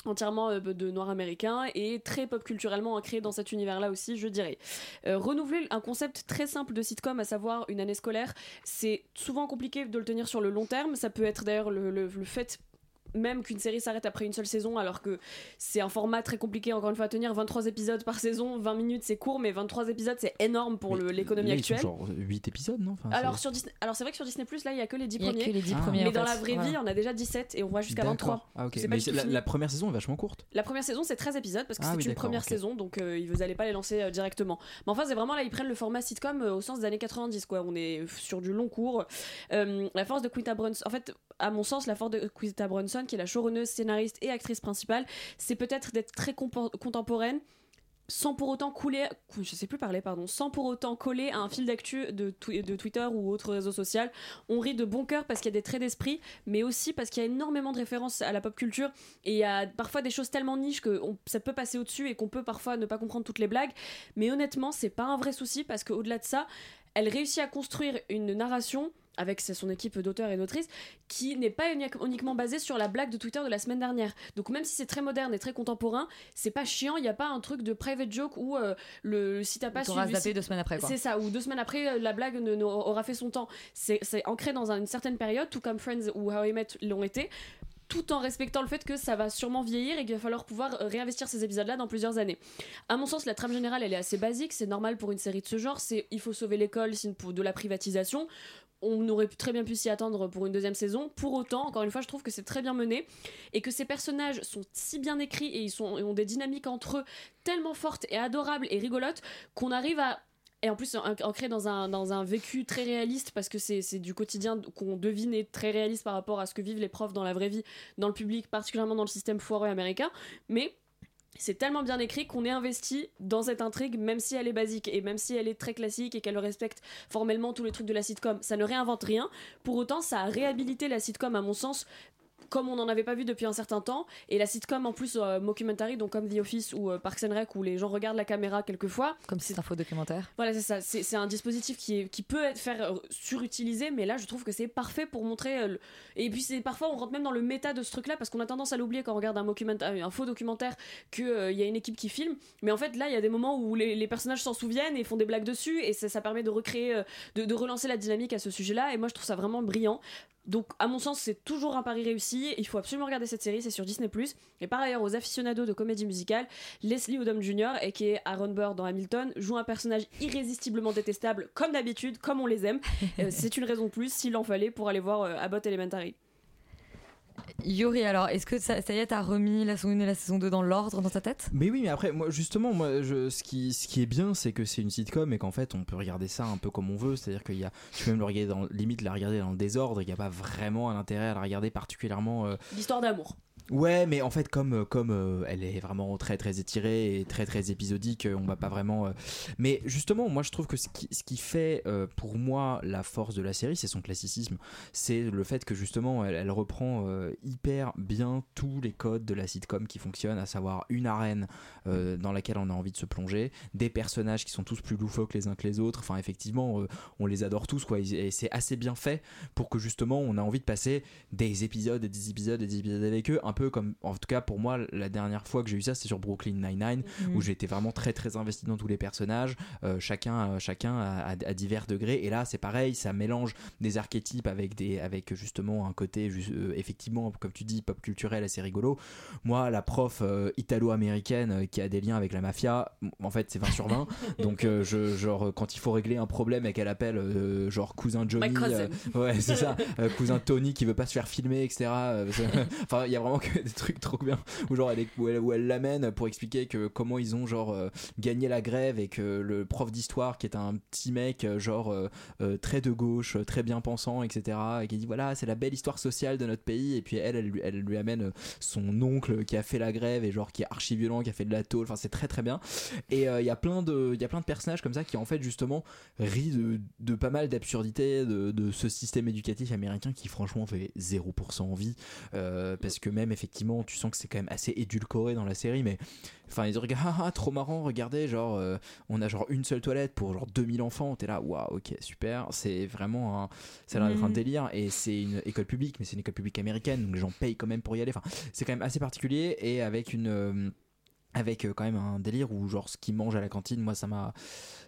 entièrement de noirs américains et très pop culturellement ancré dans cet univers-là aussi, je dirais. Renouveler un concept très simple de sitcom, à savoir une année scolaire, c'est souvent compliqué de le tenir sur le long terme. Ça peut être d'ailleurs le, le- le fait même qu'une série s'arrête après une seule saison alors que c'est un format très compliqué encore une fois à tenir 23 épisodes par saison 20 minutes c'est court mais 23 épisodes c'est énorme pour l'économie actuelle genre 8 épisodes, non? Enfin, alors c'est- sur Disney, alors c'est vrai que sur Disney Plus là il y a que les 10 Il y a premiers. que les 10 Ah. premiers, Mais dans fait. la vraie vie, on a déjà 17 et on voit jusqu'à D'accord. 23. Ah, Mais la, première saison est vachement courte. La première saison, c'est 13 épisodes parce que Ah c'est oui, une première saison, donc euh, ils vous allez pas les lancer euh, directement. Mais enfin, c'est vraiment là, ils prennent le format sitcom euh, au sens des années 90, quoi. On est sur du long cours. Euh, la force de Quinta Brunson, en fait, à mon sens, la force de Quinta Brunson, qui est la showrunneuse, scénariste et actrice principale, c'est peut-être d'être très contemporaine sans pour autant couler, cou- je sais plus parler, pardon, sans pour autant coller à un fil d'actu de, twi- de Twitter ou autre réseau social. On rit de bon cœur parce qu'il y a des traits d'esprit, mais aussi parce qu'il y a énormément de références à la pop culture et il y a parfois des choses tellement niches que ça peut passer au-dessus et qu'on peut parfois ne pas comprendre toutes les blagues. Mais honnêtement, c'est pas un vrai souci parce qu'au-delà de ça, elle réussit à construire une narration avec son équipe d'auteurs et d'autrices, qui n'est pas uni- uniquement basée sur la blague de Twitter de la semaine dernière. Donc même si c'est très moderne et très contemporain, c'est pas chiant, il n'y a pas un truc de private joke où euh, le, si t'as pas suivi- zappé deux semaines après. C'est ça, ou deux semaines après, la blague ne- ne- aura fait son temps. C'est ancré dans un- une certaine période, tout comme Friends ou How I Met l'ont été tout en respectant le fait que ça va sûrement vieillir et qu'il va falloir pouvoir euh, réinvestir ces épisodes-là dans plusieurs années. À mon sens, la trame générale, elle est assez basique, c'est normal pour une série de ce genre, c'est il faut sauver l'école de la privatisation. On aurait très bien pu s'y attendre pour une deuxième saison. Pour autant, encore une fois, je trouve que c'est très bien mené et que ces personnages sont si bien écrits et ils ont des dynamiques entre eux tellement fortes et adorables et rigolotes qu'on arrive à et en plus, an- ancré dans un, dans un vécu très réaliste, parce que c'est c'est du quotidien qu'on devine est très réaliste par rapport à ce que vivent les profs dans la vraie vie, dans le public, particulièrement dans le système foireux américain. Mais c'est tellement bien écrit qu'on est investi dans cette intrigue, même si elle est basique et même si elle est très classique et qu'elle respecte formellement tous les trucs de la sitcom. Ça ne réinvente rien. Pour autant, ça a réhabilité la sitcom, à mon sens, comme on n'en avait pas vu depuis un certain temps. Et la sitcom, en plus, euh, mockumentary, donc comme The Office ou euh, Parks and Rec, où les gens regardent la caméra quelquefois. Comme c'est un faux documentaire. Voilà, c'est ça. C'est un dispositif qui, est, qui peut être faire euh, surutilisé, mais là, je trouve que c'est parfait pour montrer. euh, le- Et puis, c'est parfois, on rentre même dans le méta de ce truc-là, parce qu'on a tendance à l'oublier quand on regarde un, documentaire, un faux documentaire, qu'il y a une équipe qui filme. Mais en fait, là, il y a des moments où les, les personnages s'en souviennent et font des blagues dessus, et ça, ça permet de recréer, de, de relancer la dynamique à ce sujet-là. Et moi, je trouve ça vraiment brillant. Donc, à mon sens, c'est toujours un pari réussi. Il faut absolument regarder cette série, c'est sur Disney. Et par ailleurs, aux aficionados de comédie musicale, Leslie Odom Jr., et qui est Aaron Burr dans Hamilton, joue un personnage irrésistiblement détestable, comme d'habitude, comme on les aime. Euh, c'est une raison de plus, s'il en fallait, pour aller voir euh, Abbott Elementary. Yuri, alors, est-ce que ça, ça y est, t'as remis la saison 1 et la saison 2 dans l'ordre dans ta tête? Mais oui, mais après, moi, justement, moi, je, ce, qui, ce qui est bien, c'est que c'est une sitcom et qu'en fait, on peut regarder ça un peu comme on veut. C'est-à-dire qu'il y a, tu peux même le regarder dans, limite la regarder dans le désordre. Il n'y a pas vraiment un intérêt à la regarder particulièrement. euh, L'histoire d'amour. Ouais, mais en fait, comme, euh, comme euh, elle est vraiment très très étirée et très très épisodique, euh, on va pas vraiment. Mais justement, moi je trouve que ce qui, fait pour moi la force de la série, c'est son classicisme. C'est le fait que justement, elle, reprend hyper bien tous les codes de la sitcom qui fonctionnent, à savoir une arène dans laquelle on a envie de se plonger, des personnages qui sont tous plus loufoques les uns que les autres. Enfin, effectivement, on les adore tous, quoi. Et c'est assez bien fait pour que justement, on a envie de passer des épisodes et des épisodes et des épisodes avec eux, un peu comme, en tout cas pour moi, la dernière fois que j'ai eu ça, c'était sur Brooklyn Nine-Nine, Mhm. où j'étais vraiment très très investi dans tous les personnages, euh, chacun, euh, chacun à, à- à divers degrés. Et là, c'est pareil, ça mélange des archétypes avec, des, avec justement un côté, euh, effectivement, comme tu dis, pop culturel assez rigolo. Moi, la prof euh, italo-américaine qui a des liens avec la mafia, en fait, c'est 20 sur 20. Donc, je, genre, quand il faut régler un problème et qu'elle appelle, genre, cousin Johnny, ouais, c'est ça, cousin Tony qui veut pas se faire filmer, etc. Enfin, il y a vraiment que des trucs trop bien où, genre, elle où elle, elle l'amène pour expliquer que comment ils ont, genre, euh, gagné la grève et que le prof d'histoire, qui est un petit mec, euh, genre, euh, très de gauche, très bien pensant, etc., et qui dit voilà, c'est la belle histoire sociale de notre pays, et puis elle, elle, lui- elle lui amène son oncle qui a fait la grève et genre qui est archi violent, qui a fait de la tôle, enfin, c'est très très bien. Et il y a plein de il y a plein de personnages comme ça qui en fait justement rient de, de pas mal d'absurdités de, ce système éducatif américain qui franchement fait 0% envie parce que même effectivement tu sens que c'est quand même assez édulcoré dans la série mais enfin ils regardent ah, ah, trop marrant regardez genre euh, on a genre une seule toilette pour genre 2000 enfants t'es là waouh ok super c'est vraiment un, ça a l'air d'être un Mhm. délire et c'est une école publique mais c'est une école publique américaine donc les gens payent quand même pour y aller enfin c'est quand même assez particulier et avec une euh, avec euh, quand même un délire où genre ce qu'ils mangent à la cantine moi ça m'a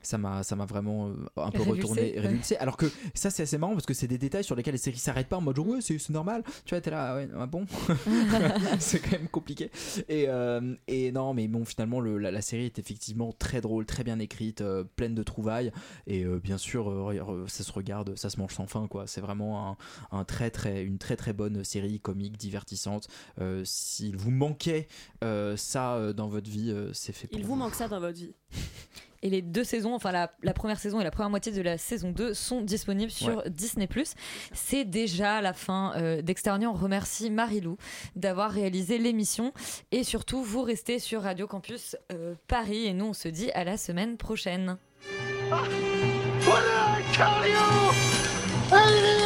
ça m'a ça m'a vraiment euh, un peu Révulsé, retourné ouais. révulsé alors que ça c'est assez marrant parce que c'est des détails sur lesquels les séries s'arrêtent pas en mode genre ouais c'est normal. Tu vois t'es là ah ouais ah bon? C'est quand même compliqué. Et, euh, et non mais bon finalement le, la, la série est effectivement très drôle très bien écrite euh, pleine de trouvailles. Et euh, bien sûr ça se regarde ça se mange sans fin quoi. C'est vraiment un, un très très une très très bonne série comique divertissante. S'il vous manquait ça dans votre vie euh, c'est fait pour Il vous manque ça dans votre vie. Et les deux saisons, enfin la, la première saison et la première moitié de la saison 2 sont disponibles sur Ouais. Disney+. C'est déjà la fin euh, d'Extérieur. On remercie Marilou d'avoir réalisé l'émission. Et surtout, vous restez sur Radio Campus euh, Paris. Et nous, on se dit à la semaine prochaine. Hey,